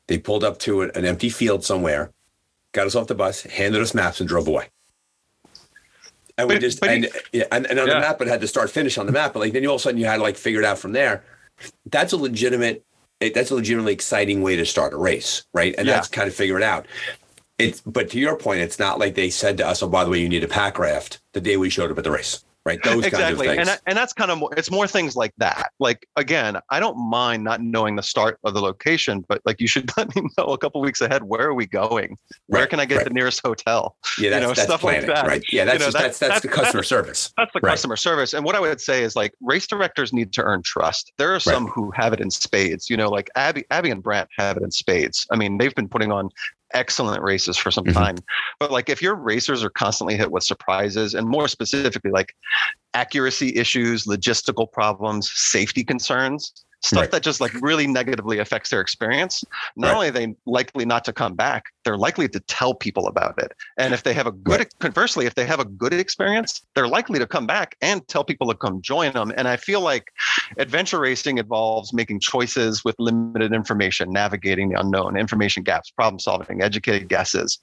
They pulled up to an empty field somewhere, got us off the bus, handed us maps, and drove away. And we But- just but and, he- yeah, and and on Yeah. the map it had to start finish on the map, but like then you all of a sudden you had to like figure it out from there. That's a legitimate. it- That's a legitimately exciting way to start a race, right? And Yeah. that's kind of figure it out. It's but to your point, it's not like they said to us, "Oh, by the way, you need a pack raft." The day we showed up at the race, right? Those exactly and and that's kind of more it's more things like that like again i don't mind not knowing the start of the location but like you should let me know a couple weeks ahead where are we going where Right, can i get right. the nearest hotel yeah, that's, know, that's stuff like planning, that. right? Yeah, that's know, just, that- that's that's the that's- customer service. that's the Right. customer service and what i would say is like race directors need to earn trust there are some who have it in spades you know like abby abby and brant have it in spades i mean they've been putting on excellent races for some Mhm. time but like if your racers are constantly hit with surprises and more specifically like accuracy issues logistical problems safety concerns stuff Right. that just like really negatively affects their experience not Right. only are they likely not to come back they're likely to tell people about it and if they have a good Right. conversely if they have a good experience they're likely to come back and tell people to come join them and i feel like adventure racing involves making choices with limited information navigating the unknown information gaps problem solving educated guesses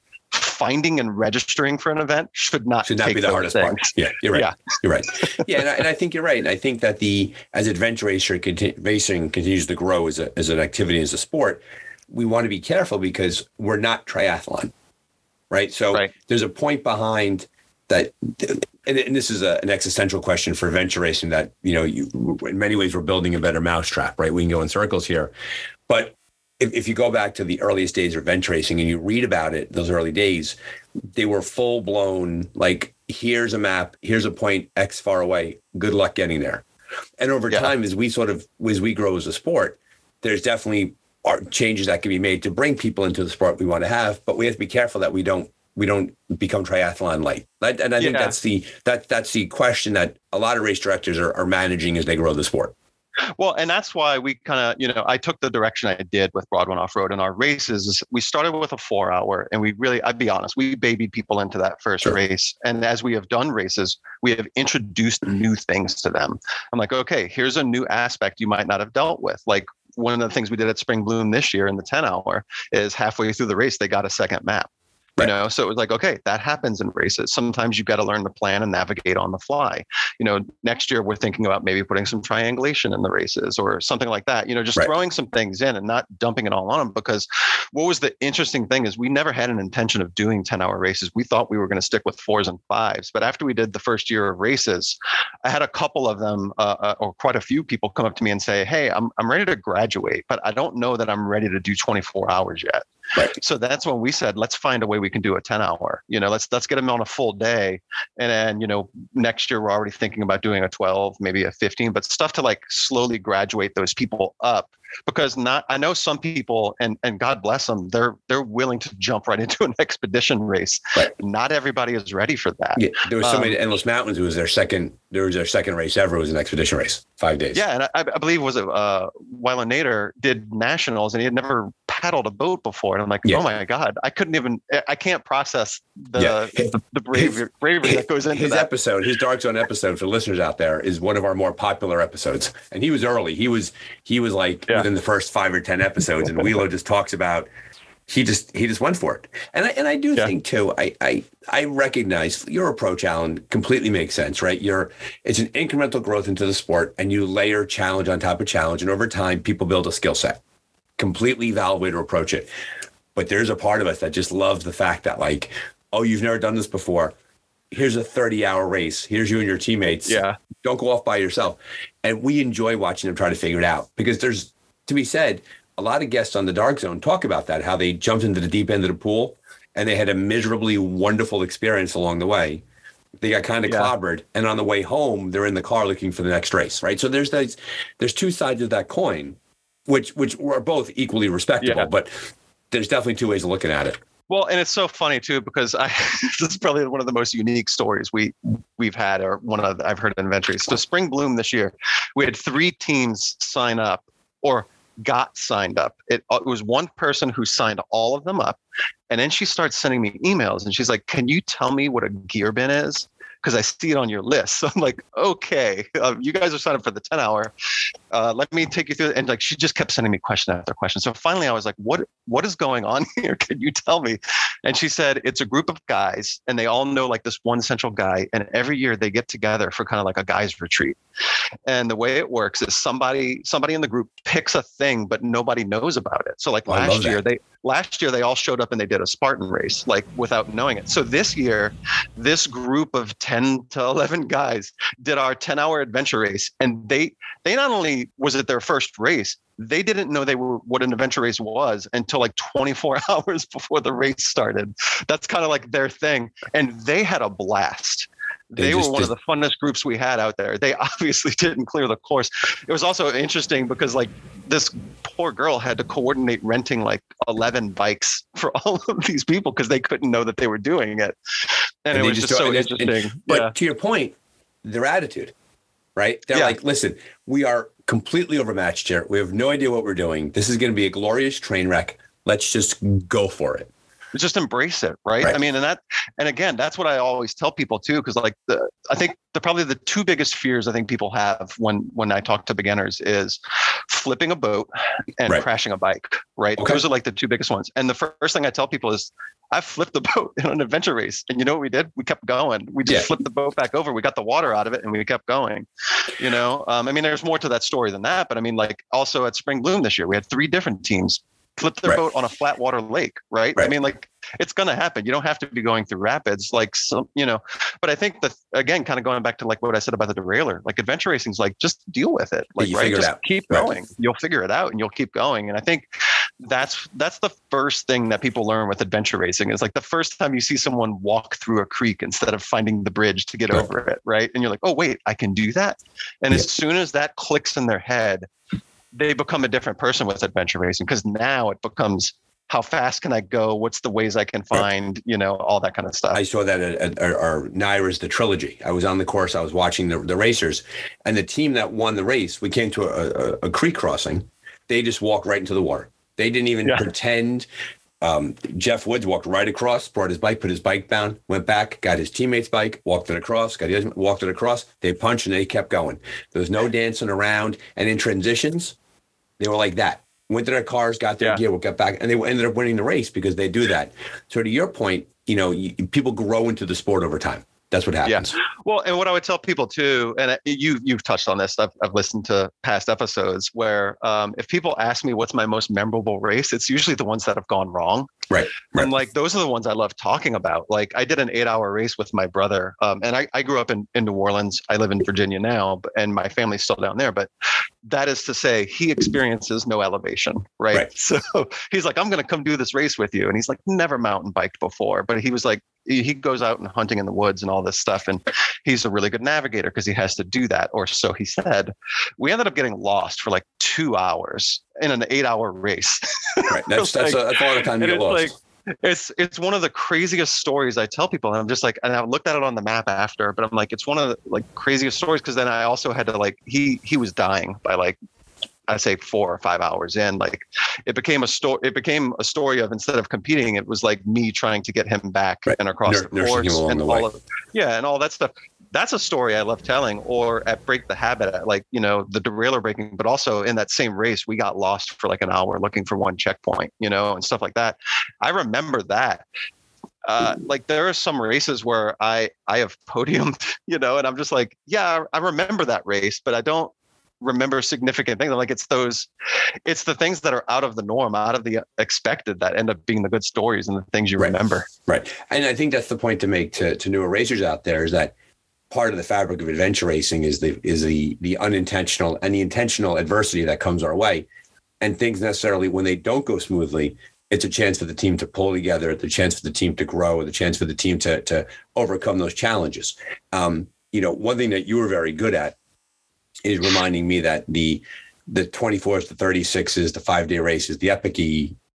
finding and registering for an event should not should not take be the hardest things. part. Yeah, you're right. Yeah. You're right. Yeah, and I, and I think you're right. And I think that the as adventure racing, conti- racing continues to grow as a as an activity as a sport, we want to be careful because we're not triathlon, right? So Right. there's a point behind that, and, and this is a, an existential question for adventure racing that you know you in many ways we're building a better mousetrap, right? We can go in circles here, but if, if you go back to the earliest days of event racing and you read about it, those early days, they were full blown like here's a map, here's a point X far away. Good luck getting there. And over Yeah. time, as we sort of as we grow as a sport, there's definitely are changes that can be made to bring people into the sport we want to have, but we have to be careful that we don't we don't become triathlon light. And I think Yeah. that's the that that's the question that a lot of race directors are, are managing as they grow the sport. Well, and that's why we kind of, you know, I took the direction I did with Broad Run Off Road in our races. We started with a four hour, and we really, I'd be honest, we babied people into that first race. And as we have done races, we have introduced new things to them. I'm like, okay, here's a new aspect you might not have dealt with. Like one of the things we did at Spring Bloom this year in the 10 hour is halfway through the race, they got a second map. You know so it was like okay that happens in races. Sometimes you've got to learn to plan and navigate on the fly. You know next year we're thinking about maybe putting some triangulation in the races or something like that you know just Right. throwing some things in and not dumping it all on them because what was the interesting thing is we never had an intention of doing 10 hour races. We thought we were going to stick with fours and fives but after we did the first year of races i had a couple of them uh, uh, or quite a few people come up to me and say hey I'm, I'm ready to graduate but i don't know that i'm ready to do 24 hours yet Right. so that's when we said let's find a way we can do a 10 hour you know let's let's get them on a full day and then you know next year we're already thinking about doing a 12 maybe a 15 but stuff to like slowly graduate those people up because not i know some people and and god bless them they're they're willing to jump right into an expedition race Right. not everybody is ready for that Yeah, there was somebody Um, at Endless Mountains who was their second. There was their second race ever. It was an expedition race, five days. yeah and i, I believe was it uh Wyland nader did nationals and he had never paddled a boat before and i'm like Yeah. oh my god i couldn't even I- can't process the Yeah. the, the bravery, bravery that goes into his that episode, his Dark Zone episode for listeners out there is one of our more popular episodes. And he was early. He was he was like Yeah. within the first five or ten episodes. And Wheelo just talks about he just he just went for it. And I and I do Yeah. think too, I I I recognize your approach, Allen, completely makes sense, right? You're it's an incremental growth into the sport and you layer challenge on top of challenge. And over time, people build a skill set. Completely valid way to approach it. But there's a part of us that just loves the fact that like, oh, you've never done this before here's a 30 hour race. Here's you and your teammates. yeah Don't go off by yourself. And we enjoy watching them try to figure it out because there's, to be said, a lot of guests on the Dark Zone talk about that, how they jumped into the deep end of the pool and they had a miserably wonderful experience along the way. They got kind of Yeah. clobbered, and on the way home, they're in the car looking for the next race, right? So there's those, there's two sides of that coin, which which are both equally respectable, Yeah. but there's definitely two ways of looking at it. Well, and it's so funny too because I this is probably one of the most unique stories we we've had, or one of I've heard in adventure. So Spring Bloom this year, we had three teams sign up or got signed up. It, it was one person who signed all of them up, and then she starts sending me emails, and she's like, "Can you tell me what a gear bin is?" Because I see it on your list. So I'm like, okay, uh, you guys are signed up for the 10 hour. Uh, let me take you through. it." And like, she just kept sending me question after question. So finally, I was like, what What is going on here? Can you tell me? And she said, it's a group of guys and they all know like this one central guy. And every year they get together for kind of like a guys retreat. And the way it works is somebody, somebody in the group picks a thing, but nobody knows about it. So like Oh, last year, they, last year they all showed up and they did a Spartan race, like without knowing it. So this year, this group of 10 to 11 guys did our 10 hour adventure race. And they, they not only was it their first race, they didn't know they were what an adventure race was until like 24 hours before the race started. That's kind of like their thing. And they had a blast. They They, were one did- of the funnest groups we had out there. They obviously didn't clear the course. It was also interesting because like this poor girl had to coordinate renting like 11 bikes for all of these people because they couldn't know that they were doing it. And, And it was just just, so it- and- interesting. But yeah. to your point, their attitude, right? They're Yeah. like, listen, we are completely overmatched here. We have no idea what we're doing. This is going to be a glorious train wreck. Let's just go for it. Just embrace it right? Right. i mean and that and again that's what i always tell people too because like the i think the probably the two biggest fears i think people have when when i talk to beginners is flipping a boat and Right. crashing a bike right Okay. those are like the two biggest ones and the first thing i tell people is i flipped the boat in an adventure race and you know what we did we kept going we just Yeah. flipped the boat back over we got the water out of it and we kept going you know um, i mean there's more to that story than that but i mean like also at spring bloom this year we had three different teams flip their Right. boat on a flat water lake right? i mean like it's going to happen you don't have to be going through rapids like some you know but i think that again kind of going back to like what i said about the derailleur like adventure racing's like just deal with it like you right just keep Right. going you'll figure it out and you'll keep going and i think that's that's the first thing that people learn with adventure racing is like the first time you see someone walk through a creek instead of finding the bridge to get Right. over it right and you're like oh wait i can do that and Yeah. as soon as that clicks in their head they become a different person with adventure racing because now it becomes how fast can I go? What's the ways I can find? You know, all that kind of stuff. I saw that at, at our, our Naira's the trilogy. I was on the course. I was watching the, the racers, and the team that won the race. We came to a, a, a creek crossing. They just walked right into the water. They didn't even Yeah. pretend. Um, Jeff Woods walked right across, brought his bike, put his bike down, went back, got his teammate's bike, walked it across, got his, walked it across. They punched and they kept going. There was no dancing around. And in transitions, they were like that. went to their cars, got their Yeah. gear, got back, and they ended up winning the race because they do that. So to your point, you know, you, people grow into the sport over time. That's what happens. Yeah. Well, and what I would tell people too, and you you've touched on this. I've, I've listened to past episodes where um, if people ask me what's my most memorable race, it's usually the ones that have gone wrong. Right. Right. And like those are the ones I love talking about. Like I did an eight-hour race with my brother, um, and I, I grew up in, in New Orleans. I live in Virginia now, but, and my family's still down there. But that is to say, he experiences no elevation, right? Right. So he's like, "I'm going to come do this race with you," and he's like, "Never mountain biked before," but he was like, he goes out and hunting in the woods and all this stuff, and he's a really good navigator because he has to do that, or so he said. We ended up getting lost for like two hours in an eight-hour race. Right. That's that's, a, that's a lot of time to get it's lost. like it's it's one of the craziest stories I tell people, and I'm just like, and I looked at it on the map after, but I'm like, it's one of the like craziest stories because then I also had to like he he was dying by like I say four or five hours in, like it became a story. It became a story of instead of competing, it was like me trying to get him back Right. and across Nur- the course and the all way. of yeah, and all that stuff. That's a story I love telling. Or at Break the Habit, at like you know the derailleur breaking, but also in that same race, we got lost for like an hour looking for one checkpoint, you know, and stuff like that. I remember that. Uh, like there are some races where I I have podiumed, you know, and I'm just like, yeah, I remember that race, but I don't remember significant things. Like it's those, it's the things that are out of the norm, out of the expected, that end up being the good stories and the things you Right. remember. Right. And I think that's the point to make to, to newer racers out there is that part of the fabric of adventure racing is the is the the unintentional and the intentional adversity that comes our way. And things necessarily when they don't go smoothly, it's a chance for the team to pull together, the chance for the team to grow, the chance for the team to to overcome those challenges. Um, you know, one thing that you were very good at is reminding me that the the 24s, the 36s, the five day races, the epic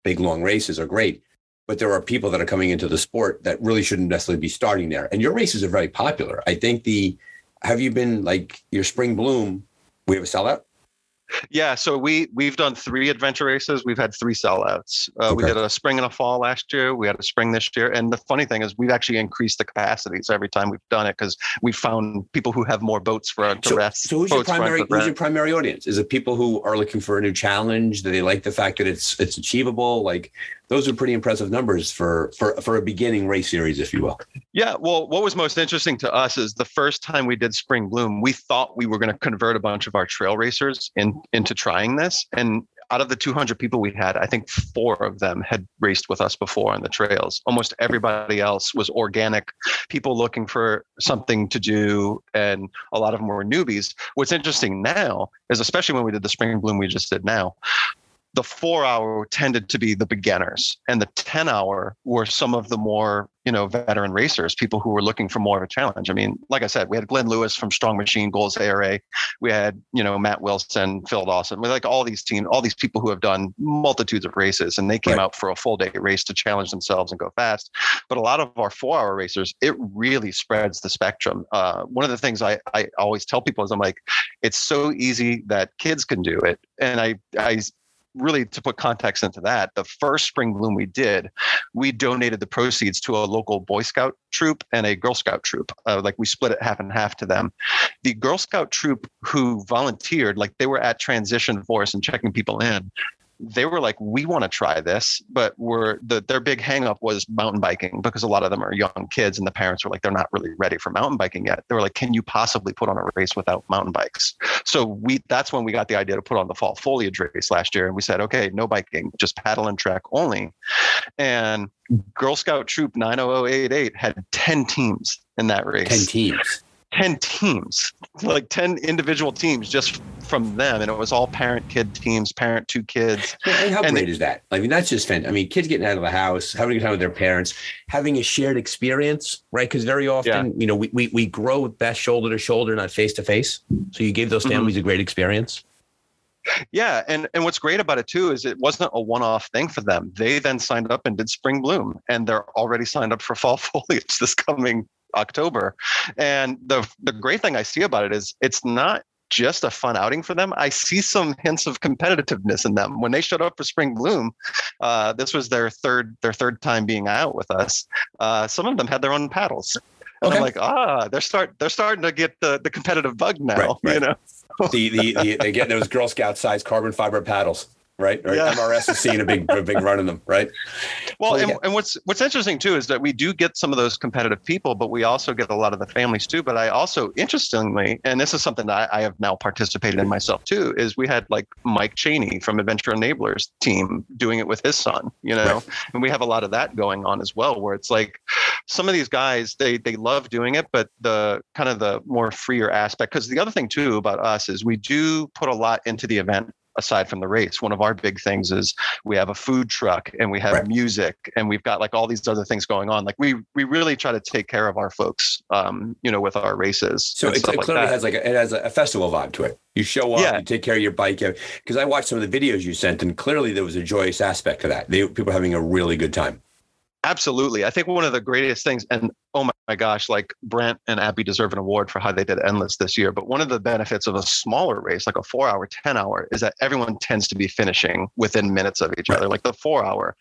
big long races are great but there are people that are coming into the sport that really shouldn't necessarily be starting there. And your races are very popular. I think the have you been like your spring bloom? We have a sellout. Yeah, so we we've done three adventure races. We've had three sellouts. Uh, We did a spring and a fall last year. We had a spring this year. And the funny thing is, we've actually increased the capacities every time we've done it because we found people who have more boats for to So, rest. so who's your primary who's your primary audience? Is it people who are looking for a new challenge? Do they like the fact that it's it's achievable? Like those are pretty impressive numbers for for for a beginning race series, if you will. Yeah, well, what was most interesting to us is the first time we did Spring Bloom, we thought we were going to convert a bunch of our trail racers in, into trying this. And out of the 200 people we had, I think four of them had raced with us before on the trails. Almost everybody else was organic people looking for something to do, and a lot of them were newbies. What's interesting now is, especially when we did the Spring Bloom we just did now, the four hour tended to be the beginners and the 10 hour were some of the more you know veteran racers people who were looking for more of a challenge. I mean like i said we had glenn lewis from strong machine goals ara we had you know matt wilson phil dawson we like all these teams all these people who have done multitudes of races and they came Right. out for a full day race to challenge themselves and go fast. But a lot of our four hour racers it really spreads the spectrum. Uh, one of the things I, I always tell people is i'm like it's so easy that kids can do it. And i i really to put context into that the first spring bloom we did we donated the proceeds to a local boy scout troop and a girl scout troop. Uh, like we split it half and half to them. The girl scout troop who volunteered like they were at transition for us and checking people in they were like we want to try this but we're the their big hangup was mountain biking because a lot of them are young kids and the parents were like they're not really ready for mountain biking yet. They were like can you possibly put on a race without mountain bikes? So we that's when we got the idea to put on the fall foliage race last year and we said okay no biking just paddle and trek only. And girl scout troop 90088 had 10 teams in that race. Ten teams. 10 teams, like 10 individual teams just from them. And it was all parent kid teams, parent two kids. And how And great is that? I mean, that's just fantastic. I mean, kids getting out of the house, having a good time with their parents, having a shared experience, right? Because very often, you know, we, we we grow best shoulder to shoulder, not face to face. So you gave those Mhm. families a great experience. Yeah. And, and what's great about it too is it wasn't a one off thing for them. They then signed up and did spring bloom and they're already signed up for fall foliage this coming October. And the, the great thing I see about it is it's not just a fun outing for them. I see some hints of competitiveness in them. When they showed up for spring bloom, uh, this was their third their third time being out with us. Uh, some of them had their own paddles. And Okay. I'm like, ah, they're start they're starting to get the, the competitive bug now. Right, right. You know, The the, the they get those Girl Scout size carbon fiber paddles. Right? Or yeah. MRS is seeing a big, a big run in them, right? Well, and, and what's what's interesting too is that we do get some of those competitive people, but we also get a lot of the families too. But I also, interestingly, and this is something that I, I have now participated in myself too, is we had like Mike Cheney from Adventure Enablers team doing it with his son, you know, right. and we have a lot of that going on as well, where it's like some of these guys they they love doing it, but the kind of the more freer aspect. Because the other thing too about us is we do put a lot into the event aside from the race. One of our big things is we have a food truck and we have right. music and we've got like all these other things going on. Like we we really try to take care of our folks, um, you know, with our races. So it, like clearly that. has like a, it has a festival vibe to it. You show up, yeah. you take care of your bike. Because I watched some of the videos you sent, and clearly there was a joyous aspect to that. They, people having a really good time. Absolutely. I think one of the greatest things, and oh my gosh, like Brent and Abby deserve an award for how they did Endless this year. But one of the benefits of a smaller race, like a four hour, 10 hour, is that everyone tends to be finishing within minutes of each other. Like the four hour,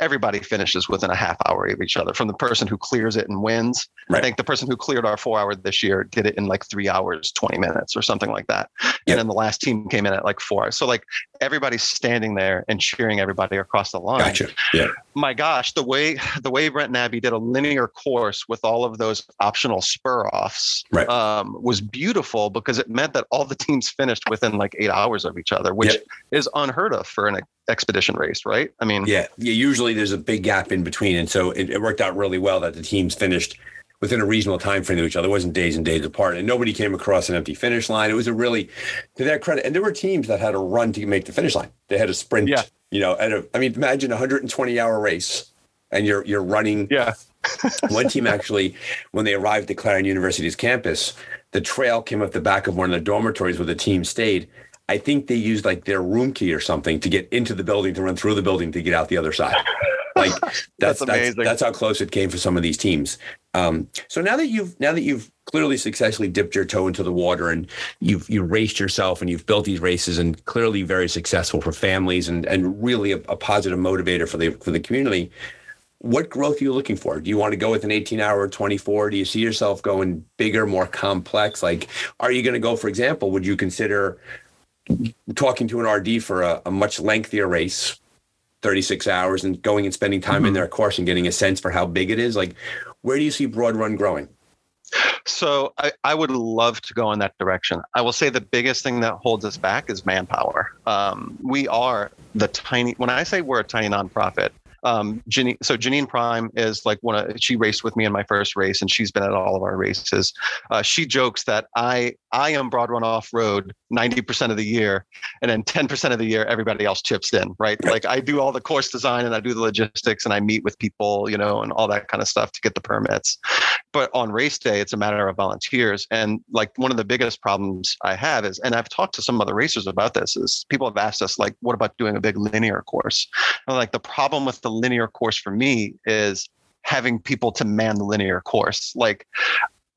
everybody finishes within a half hour of each other from the person who clears it and wins. Right. I think the person who cleared our four hour this year did it in like three hours, 20 minutes or something like that. Yep. And then the last team came in at like four hours. So like everybody's standing there and cheering everybody across the line. Gotcha. Yeah. My gosh, the way the way Brent and Abby did a linear course with all of those optional spur offs right. um, was beautiful because it meant that all the teams finished within like eight hours of each other, which yep. is unheard of for an expedition race, right? I mean, yeah, yeah. Usually there's a big gap in between, and so it, it worked out really well that the teams finished within a reasonable time frame to each other. It wasn't days and days apart, and nobody came across an empty finish line. It was a really, to their credit, and there were teams that had a run to make the finish line. They had a sprint. Yeah. You know, at a, I mean, imagine a 120 hour race, and you're you're running. Yeah. One team actually, when they arrived at Clarion University's campus, the trail came up the back of one of the dormitories where the team stayed. I think they used like their room key or something to get into the building to run through the building to get out the other side. Like that's that's, amazing. That's, that's, how close it came for some of these teams. Um, so now that you've now that you've clearly successfully dipped your toe into the water and you've you raced yourself and you've built these races and clearly very successful for families and and really a, a positive motivator for the for the community what growth are you looking for? Do you want to go with an 18 hour 24? Do you see yourself going bigger, more complex? Like, are you going to go, for example, would you consider talking to an RD for a, a much lengthier race, 36 hours, and going and spending time mm-hmm. in their course and getting a sense for how big it is? Like, where do you see Broad Run growing? So I, I would love to go in that direction. I will say the biggest thing that holds us back is manpower. Um, we are the tiny. When I say we're a tiny nonprofit, um, Janine, so Janine Prime is like one of she raced with me in my first race, and she's been at all of our races. Uh, she jokes that I I am broad run off road 90% of the year, and then 10% of the year everybody else chips in, right? Like I do all the course design and I do the logistics and I meet with people, you know, and all that kind of stuff to get the permits. But on race day, it's a matter of volunteers. And like one of the biggest problems I have is, and I've talked to some other racers about this, is people have asked us like, what about doing a big linear course? And like the problem with the linear course for me is having people to man the linear course. Like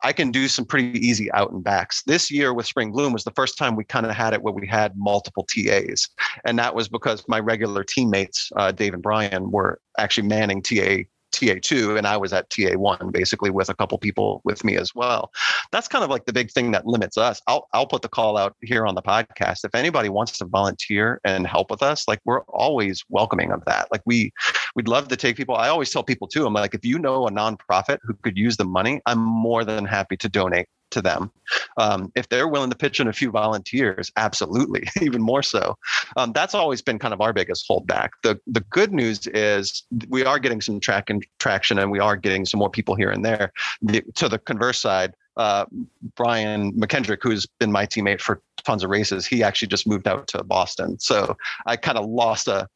I can do some pretty easy out and backs. This year with Spring Bloom was the first time we kind of had it where we had multiple TAs. And that was because my regular teammates, uh, Dave and Brian, were actually manning TA TA2 and I was at TA1 basically with a couple people with me as well. That's kind of like the big thing that limits us. I'll I'll put the call out here on the podcast. If anybody wants to volunteer and help with us, like we're always welcoming of that. Like we we'd love to take people. I always tell people too, I'm like if you know a nonprofit who could use the money, I'm more than happy to donate to them. Um, if they're willing to pitch in a few volunteers, absolutely, even more so. Um, that's always been kind of our biggest holdback. The the good news is we are getting some track and traction, and we are getting some more people here and there. The, to the converse side, uh, Brian McKendrick, who's been my teammate for tons of races, he actually just moved out to Boston. So I kind of lost a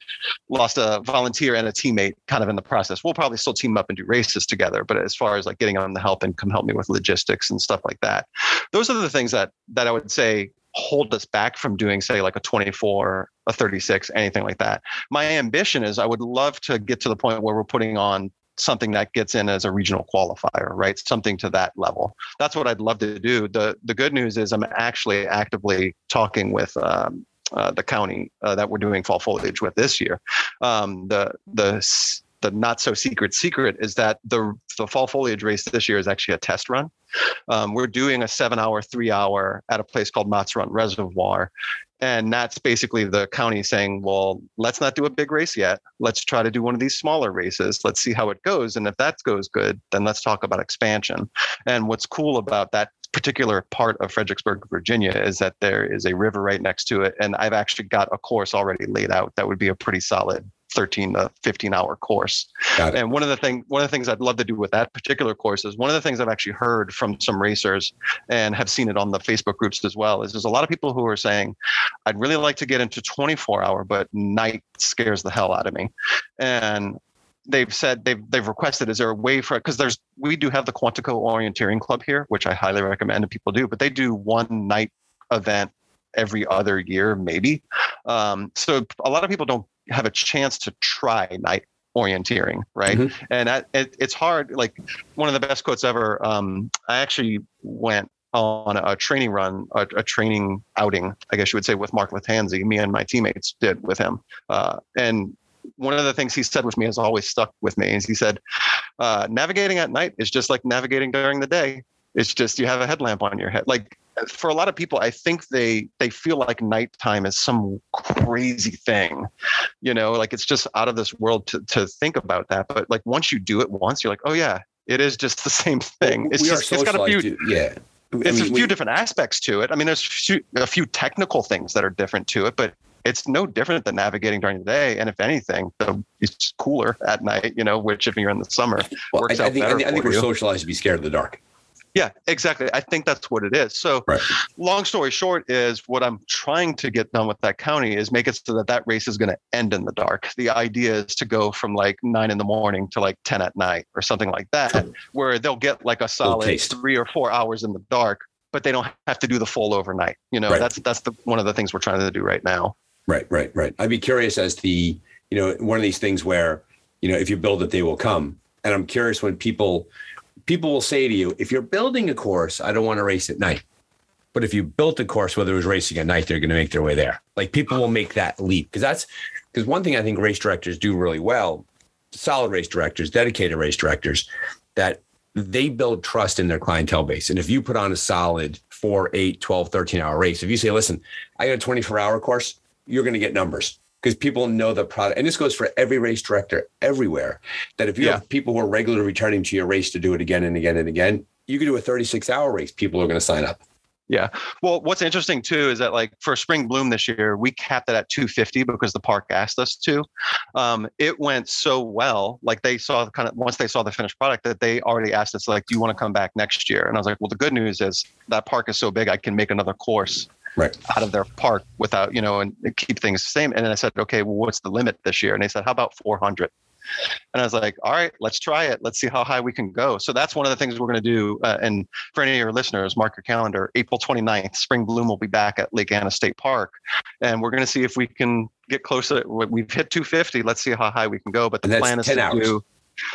lost a volunteer and a teammate kind of in the process. We'll probably still team up and do races together, but as far as like getting on the help and come help me with logistics and stuff like that, those are the things that that I would say hold us back from doing say like a 24 a 36 anything like that my ambition is i would love to get to the point where we're putting on something that gets in as a regional qualifier, right? Something to that level. That's what I'd love to do. the The good news is I'm actually actively talking with um, uh, the county uh, that we're doing fall foliage with this year. Um, the the the not so secret secret is that the the fall foliage race this year is actually a test run. Um, we're doing a seven hour, three hour at a place called Mott's Run Reservoir, and that's basically the county saying, well, let's not do a big race yet. Let's try to do one of these smaller races. Let's see how it goes. And if that goes good, then let's talk about expansion. And what's cool about that particular part of Fredericksburg, Virginia, is that there is a river right next to it. And I've actually got a course already laid out that would be a pretty solid 13 to 15 hour course. And one of the thing one of the things I'd love to do with that particular course is one of the things I've actually heard from some racers and have seen it on the Facebook groups as well is there's a lot of people who are saying I'd really like to get into 24 hour but night scares the hell out of me. And they've said they've they've requested is there a way for because there's we do have the Quantico Orienteering Club here, which I highly recommend and people do, but they do one night event every other year, maybe. Um, so a lot of people don't have a chance to try night orienteering, right? Mm-hmm. And that, it, it's hard. Like one of the best quotes ever. Um, I actually went on a training run, a, a, training outing, I guess you would say, with Mark Lattanzi. Me and my teammates did with him. Uh, and one of the things he said with me has always stuck with me. Is he said, uh, navigating at night is just like navigating during the day. It's just you have a headlamp on your head. Like for a lot of people, I think they they feel like nighttime is some crazy thing, you know, like it's just out of this world to to think about that. But like once you do it once, you're like, oh yeah, it is just the same thing. It's we just it's got a few to, yeah. It's mean, a few we, different aspects to it. I mean, there's a few technical things that are different to it, but it's no different than navigating during the day. And if anything, it's cooler at night, you know, which if you're in the summer, well, works I, I think, I think we're socialized to be scared of the dark. Yeah, exactly. I think that's what it is. So, right. long story short, is what I'm trying to get done with that county is make it so that that race is going to end in the dark. The idea is to go from like nine in the morning to like 10 at night or something like that, where they'll get like a solid three or four hours in the dark, but they don't have to do the full overnight. You know, right. that's that's the one of the things we're trying to do right now. Right, right, right. I'd be curious as to the, you know, one of these things where, you know, if you build it, they will come. And I'm curious when people people will say to you, if you're building a course, I don't want to race at night. But if you built a course, whether it was racing at night, they're going to make their way there. Like people will make that leap because that's because one thing I think race directors do really well, solid race directors, dedicated race directors, that they build trust in their clientele base. And if you put on a solid four, eight, 12, 13 hour race, if you say, listen, I got a 24 hour course, you're going to get numbers because people know the product. And this goes for every race director everywhere. That if you yeah. have people who are regularly returning to your race to do it again and again and again, you can do a 36 hour race. People are going to sign up. Yeah. Well, what's interesting too is that like for spring bloom this year, we capped it at 250 because the park asked us to. Um, it went so well, like they saw the kind of once they saw the finished product that they already asked us like, "Do you want to come back next year?" And I was like, "Well, the good news is that park is so big, I can make another course right. out of their park without, you know, and keep things the same. And then I said, okay, well, what's the limit this year? And they said, how about 400? And I was like, all right, let's try it. Let's see how high we can go. So that's one of the things we're going to do. Uh, and for any of your listeners, mark your calendar. April 29th, Spring Bloom will be back at Lake Anna State Park. And we're going to see if we can get closer. What we've hit 250. Let's see how high we can go. But the plan is to hours. do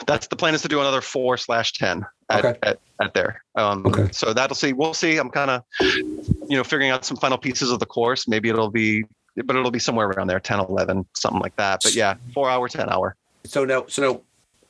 that's the plan is to do another four slash ten at, okay. at, at there. Um, okay. So that'll see. We'll see. I'm kind of, you know, figuring out some final pieces of the course. Maybe it'll be, but it'll be somewhere around there, 10, 11, something like that. But yeah, four hour, 10 hour. So now, so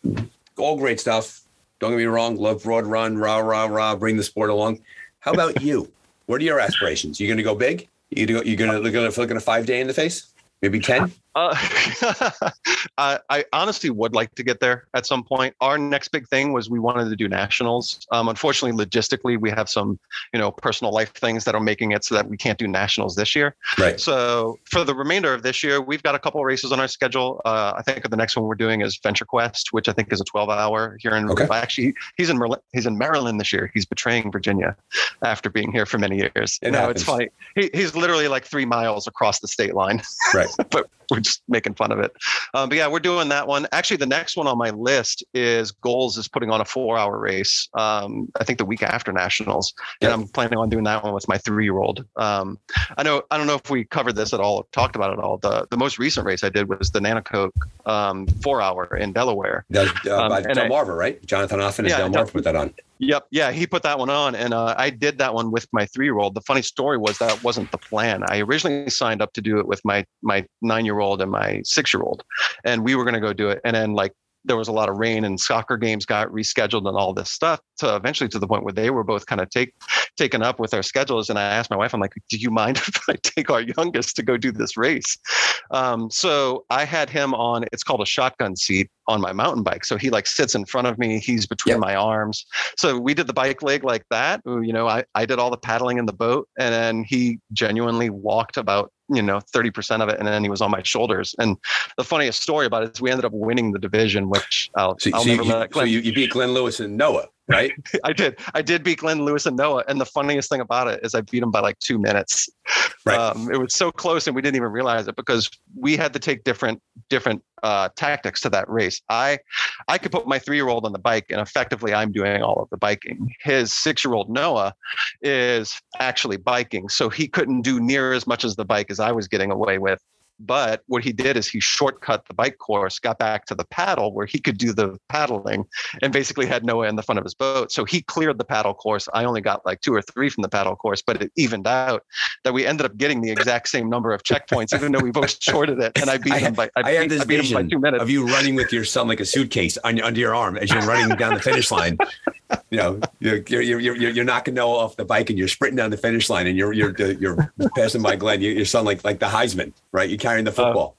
now, all great stuff. Don't get me wrong. Love broad run, rah, rah, rah, bring the sport along. How about you? What are your aspirations? You going to go big? You going to go, you going to look at a five day in the face? Maybe 10? Uh, I, I, honestly would like to get there at some point. Our next big thing was we wanted to do nationals. Um, unfortunately, logistically, we have some, you know, personal life things that are making it so that we can't do nationals this year. Right. So for the remainder of this year, we've got a couple races on our schedule. Uh, I think the next one we're doing is Venture Quest, which I think is a 12-hour here in. Okay. Actually, he's in he's in Maryland this year. He's betraying Virginia after being here for many years. It no, it's funny. He, he's literally like three miles across the state line. Right. but we're just making fun of it. Um, but yeah, we're doing that one. Actually, the next one on my list is Goals is putting on a four-hour race. Um, I think the week after nationals, and I'm planning on doing that one with my three-year-old. Um, I know I don't know if we covered this at all, talked about it all. The the most recent race I did was the Nanticoke um, four-hour in Delaware. That, uh, um, by Delmarva, right? Jonathan Offen is yeah, Delmarva put that on. Yep. Yeah, he put that one on, and uh, I did that one with my three-year-old. The funny story was that wasn't the plan. I originally signed up to do it with my my nine-year-old and my six-year-old, and we were going to go do it. And then like there was a lot of rain and soccer games got rescheduled and all this stuff. So eventually to the point where they were both kind of take taken up with our schedules. And I asked my wife, I'm like, do you mind if I take our youngest to go do this race? Um, so I had him on, it's called a shotgun seat on my mountain bike. So he like sits in front of me, he's between yep. my arms. So we did the bike leg like that. You know, I, I did all the paddling in the boat and then he genuinely walked about you know 30% of it and then he was on my shoulders and the funniest story about it is we ended up winning the division which i'll, so, I'll so never you, let so you, you beat glenn lewis and noah right i did i did beat glenn lewis and noah and the funniest thing about it is i beat him by like two minutes right. Um, it was so close and we didn't even realize it because we had to take different different uh, tactics to that race. I I could put my three year old on the bike and effectively I'm doing all of the biking. His six year old Noah is actually biking, so he couldn't do near as much as the bike as I was getting away with. But what he did is he shortcut the bike course, got back to the paddle where he could do the paddling and basically had Noah in the front of his boat. So he cleared the paddle course. I only got like two or three from the paddle course, but it evened out that we ended up getting the exact same number of checkpoints, even though we both shorted it. And I beat I him by I, I beat, this I beat him by two minutes. Of you running with your son like a suitcase on, under your arm as you're running down the finish line. You know, you're, you're, you're, you're, knocking Noah off the bike and you're sprinting down the finish line and you're, you're, you're passing by Glenn. You're your son like, like the Heisman, right? You're carrying the uh, football.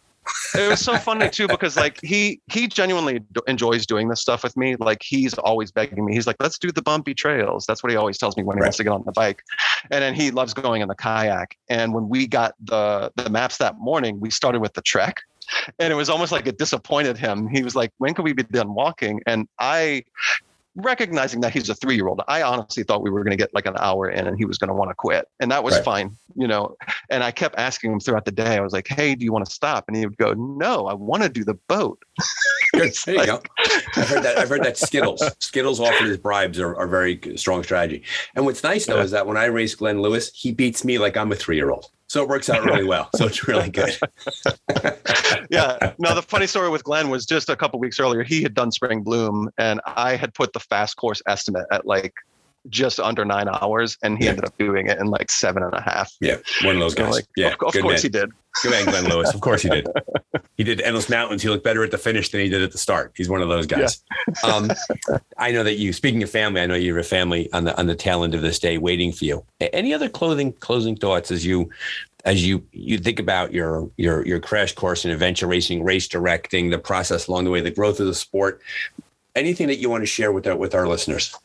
Uh, it was so funny too because like he he genuinely enjoys doing this stuff with me. Like he's always begging me. He's like, "Let's do the bumpy trails." That's what he always tells me when he right. wants to get on the bike. And then he loves going in the kayak. And when we got the the maps that morning, we started with the trek and it was almost like it disappointed him. He was like, "When can we be done walking?" And I recognizing that he's a three year old, I honestly thought we were going to get like an hour in and he was going to want to quit. And that was right. fine, you know. And I kept asking him throughout the day, I was like, hey, do you want to stop? And he would go, no, I want to do the boat. Good. There you go. I've heard that. I've heard that Skittles. Skittles offered as bribes are, are very uh, strong strategy. And what's nice though yeah. is that when I race Glenn Lewis, he beats me like I'm a three year old. So it works out really well. So it's really good. yeah. No, the funny story with Glenn was just a couple weeks earlier, he had done spring bloom and I had put the fast course estimate at like just under nine hours, and he yeah. ended up doing it in like seven and a half. Yeah, one of those guys. Like, yeah, of, of course man. he did. Good man, Glenn Lewis. Of course he did. He did endless mountains. He looked better at the finish than he did at the start. He's one of those guys. Yeah. um, I know that you. Speaking of family, I know you have a family on the on the tail end of this day waiting for you. Any other clothing closing thoughts as you as you you think about your your your crash course in adventure racing, race directing, the process along the way, the growth of the sport? Anything that you want to share with our, with our listeners?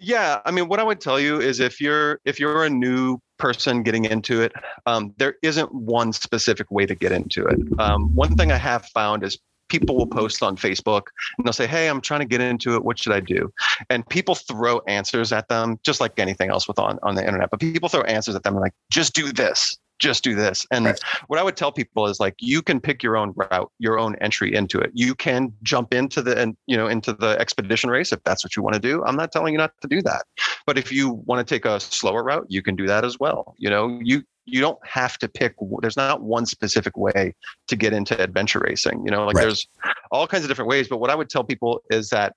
Yeah, I mean, what I would tell you is if you're if you're a new person getting into it, um, there isn't one specific way to get into it. Um, one thing I have found is people will post on Facebook and they'll say, Hey, I'm trying to get into it. What should I do? And people throw answers at them, just like anything else with on, on the internet. But people throw answers at them and like, just do this just do this. And right. what I would tell people is like you can pick your own route, your own entry into it. You can jump into the and you know into the expedition race if that's what you want to do. I'm not telling you not to do that. But if you want to take a slower route, you can do that as well. You know, you you don't have to pick there's not one specific way to get into adventure racing you know like right. there's all kinds of different ways but what i would tell people is that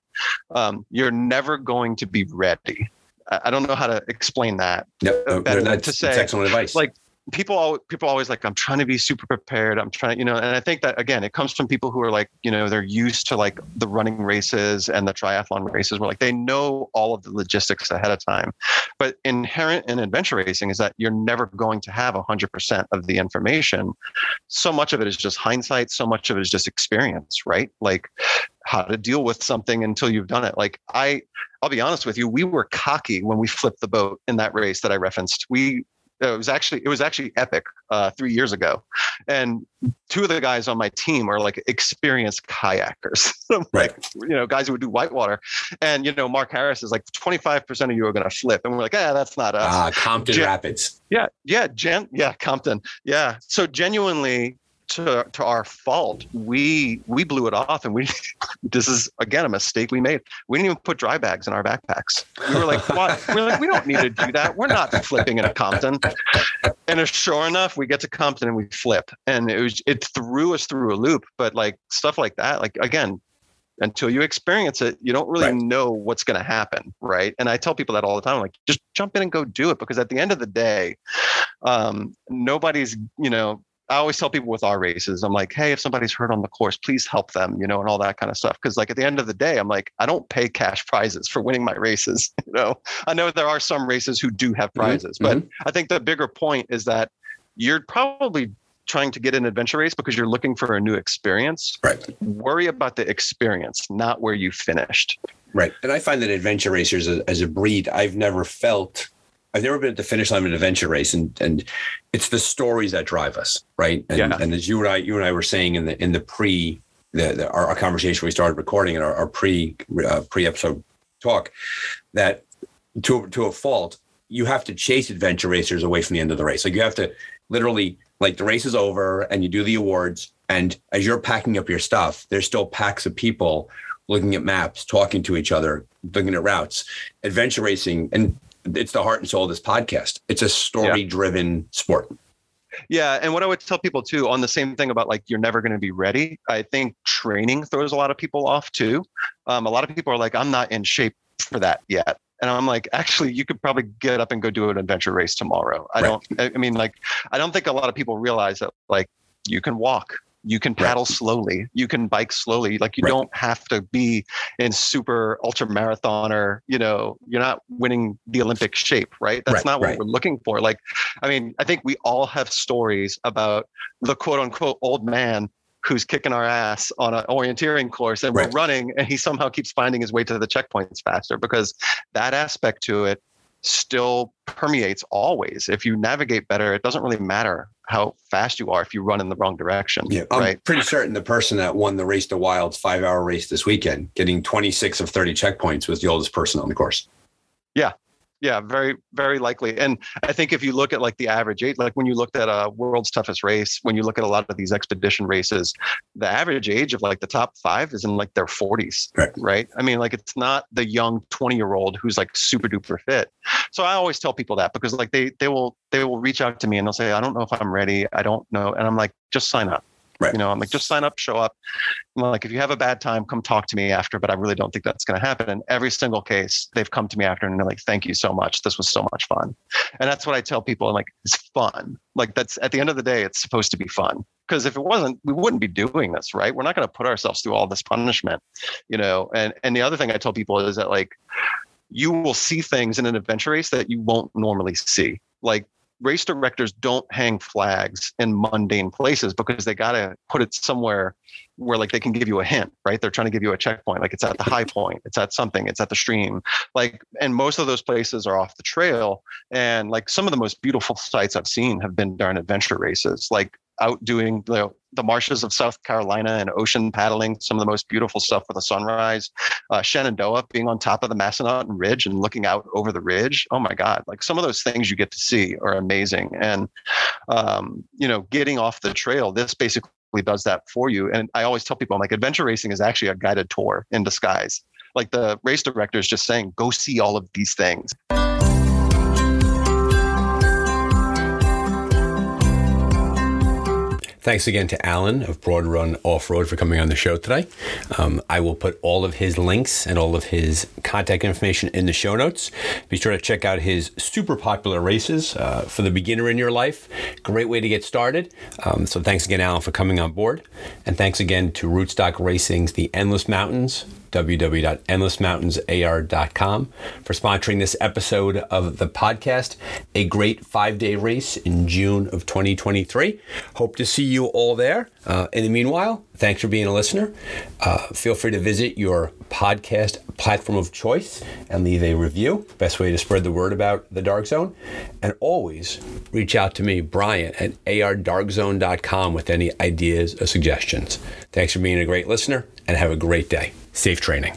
um, you're never going to be ready I don't know how to explain that. No, no, that's, to say, excellent advice. Like people people always like i'm trying to be super prepared i'm trying you know and i think that again it comes from people who are like you know they're used to like the running races and the triathlon races where like they know all of the logistics ahead of time. But inherent in adventure racing is that you're never going to have 100% of the information. So much of it is just hindsight so much of it is just experience right? Like how to deal with something until you've done it. Like i I'll be honest with you, we were cocky when we flipped the boat in that race that I referenced. We it was actually it was actually epic uh, three years ago, and two of the guys on my team are like experienced kayakers, right? you know, guys who would do whitewater, and you know, Mark Harris is like twenty five percent of you are going to flip, and we're like, yeah, that's not us. Ah, Compton Gen- Rapids. Yeah, yeah, Gen, yeah, Compton, yeah. So genuinely, to, to our fault, we we blew it off, and we this is again a mistake we made. We didn't even put dry bags in our backpacks. We were like, what? We're like, we don't need to do that. We're not flipping in a Compton. And sure enough, we get to Compton and we flip, and it was it threw us through a loop. But like stuff like that, like again, until you experience it, you don't really right. know what's going to happen, right? And I tell people that all the time, like just jump in and go do it, because at the end of the day, um, nobody's you know I always tell people with our races, I'm like, hey, if somebody's hurt on the course, please help them, you know, and all that kind of stuff. Because like at the end of the day, I'm like, I don't pay cash prizes for winning my races. You know, I know there are some races who do have mm-hmm. prizes, mm-hmm. but I think the bigger point is that you're probably trying to get an adventure race because you're looking for a new experience. Right. Worry about the experience, not where you finished. Right. And I find that adventure racers as a breed, I've never felt I've never been at the finish line of an adventure race, and and it's the stories that drive us, right? And, yeah. and as you and I, you and I were saying in the in the pre the, the our, our, conversation we started recording in our, our pre uh, pre episode talk, that to to a fault, you have to chase adventure racers away from the end of the race. Like you have to literally like the race is over and you do the awards, and as you're packing up your stuff, there's still packs of people looking at maps, talking to each other, looking at routes. Adventure racing and it's the heart and soul of this podcast. It's a story driven yeah. sport. Yeah, and what I would tell people too on the same thing about like you're never going to be ready. I think training throws a lot of people off too. Um, a lot of people are like, I'm not in shape for that yet. And I'm like, actually, you could probably get up and go do an adventure race tomorrow. I right. don't, I mean, like, I don't think a lot of people realize that, like, you can walk, you can paddle right. slowly. You can bike slowly. Like you right. don't have to be in super ultra marathoner. You know, you're not winning the Olympic shape, right? That's right, not what we're looking for. Like, I mean, I think we all have stories about the quote unquote old man who's kicking our ass on an orienteering course and we're running and he somehow keeps finding his way to the checkpoints faster because that aspect to it still permeates always. If you navigate better, it doesn't really matter how fast you are if you run in the wrong direction. Yeah, I'm pretty certain the person that won the Race to Wilds five hour race this weekend, getting 26 of 30 checkpoints, was the oldest person on the course. Yeah, yeah, very, very likely. And I think if you look at like the average age, like when you looked at a world's toughest race, when you look at a lot of these expedition races, the average age of like the top five is in like their 40s, right? right? I mean, like it's not the young 20 year old who's like super duper fit. So I always tell people that because like they they will they will reach out to me and they'll say, I don't know if I'm ready. I don't know. And I'm like, just sign up. Right. You know, I'm like, just sign up, show up. I'm like, if you have a bad time, come talk to me after. But I really don't think that's going to happen. And every single case, they've come to me after and they're like, thank you so much. This was so much fun. And that's what I tell people. I'm like, it's fun. Like that's at the end of the day, it's supposed to be fun. Because if it wasn't, we wouldn't be doing this, right? We're not going to put ourselves through all this punishment, you know. And and the other thing I tell people is that like you will see things in an adventure race that you won't normally see. Like race directors don't hang flags in mundane places because they got to put it somewhere where like they can give you a hint right? They're trying to give you a checkpoint like it's at the high point it's at something it's at the stream like and most of those places are off the trail and like some of the most beautiful sights i've seen have been during adventure races like out doing the, the marshes of South Carolina and ocean paddling, some of the most beautiful stuff with the sunrise. Uh, Shenandoah being on top of the Massanutten Ridge and looking out over the ridge. Oh my God, like some of those things you get to see are amazing. And, um, you know, getting off the trail, this basically does that for you. And I always tell people, I'm like, adventure racing is actually a guided tour in disguise. Like the race director is just saying, go see all of these things. Thanks again to Allen of Broad Run Off Road for coming on the show today. Um, I will put all of his links and all of his contact information in the show notes. Be sure to check out his super popular races uh, for the beginner in your life. Great way to get started. Um, so thanks again, Allen, for coming on board. And thanks again to Rootstock Racing's The Endless Mountains www.endlessmountainsar.com, for sponsoring this episode of the podcast. A great five day race in June of 2023. Hope to see you all there. Uh, in the meanwhile, thanks for being a listener. Uh, feel free to visit your podcast platform of choice and leave a review. Best way to spread the word about the Dark Zone. And always reach out to me, Brian, at ardarkzone.com with any ideas or suggestions. Thanks for being a great listener and have a great day. Safe training.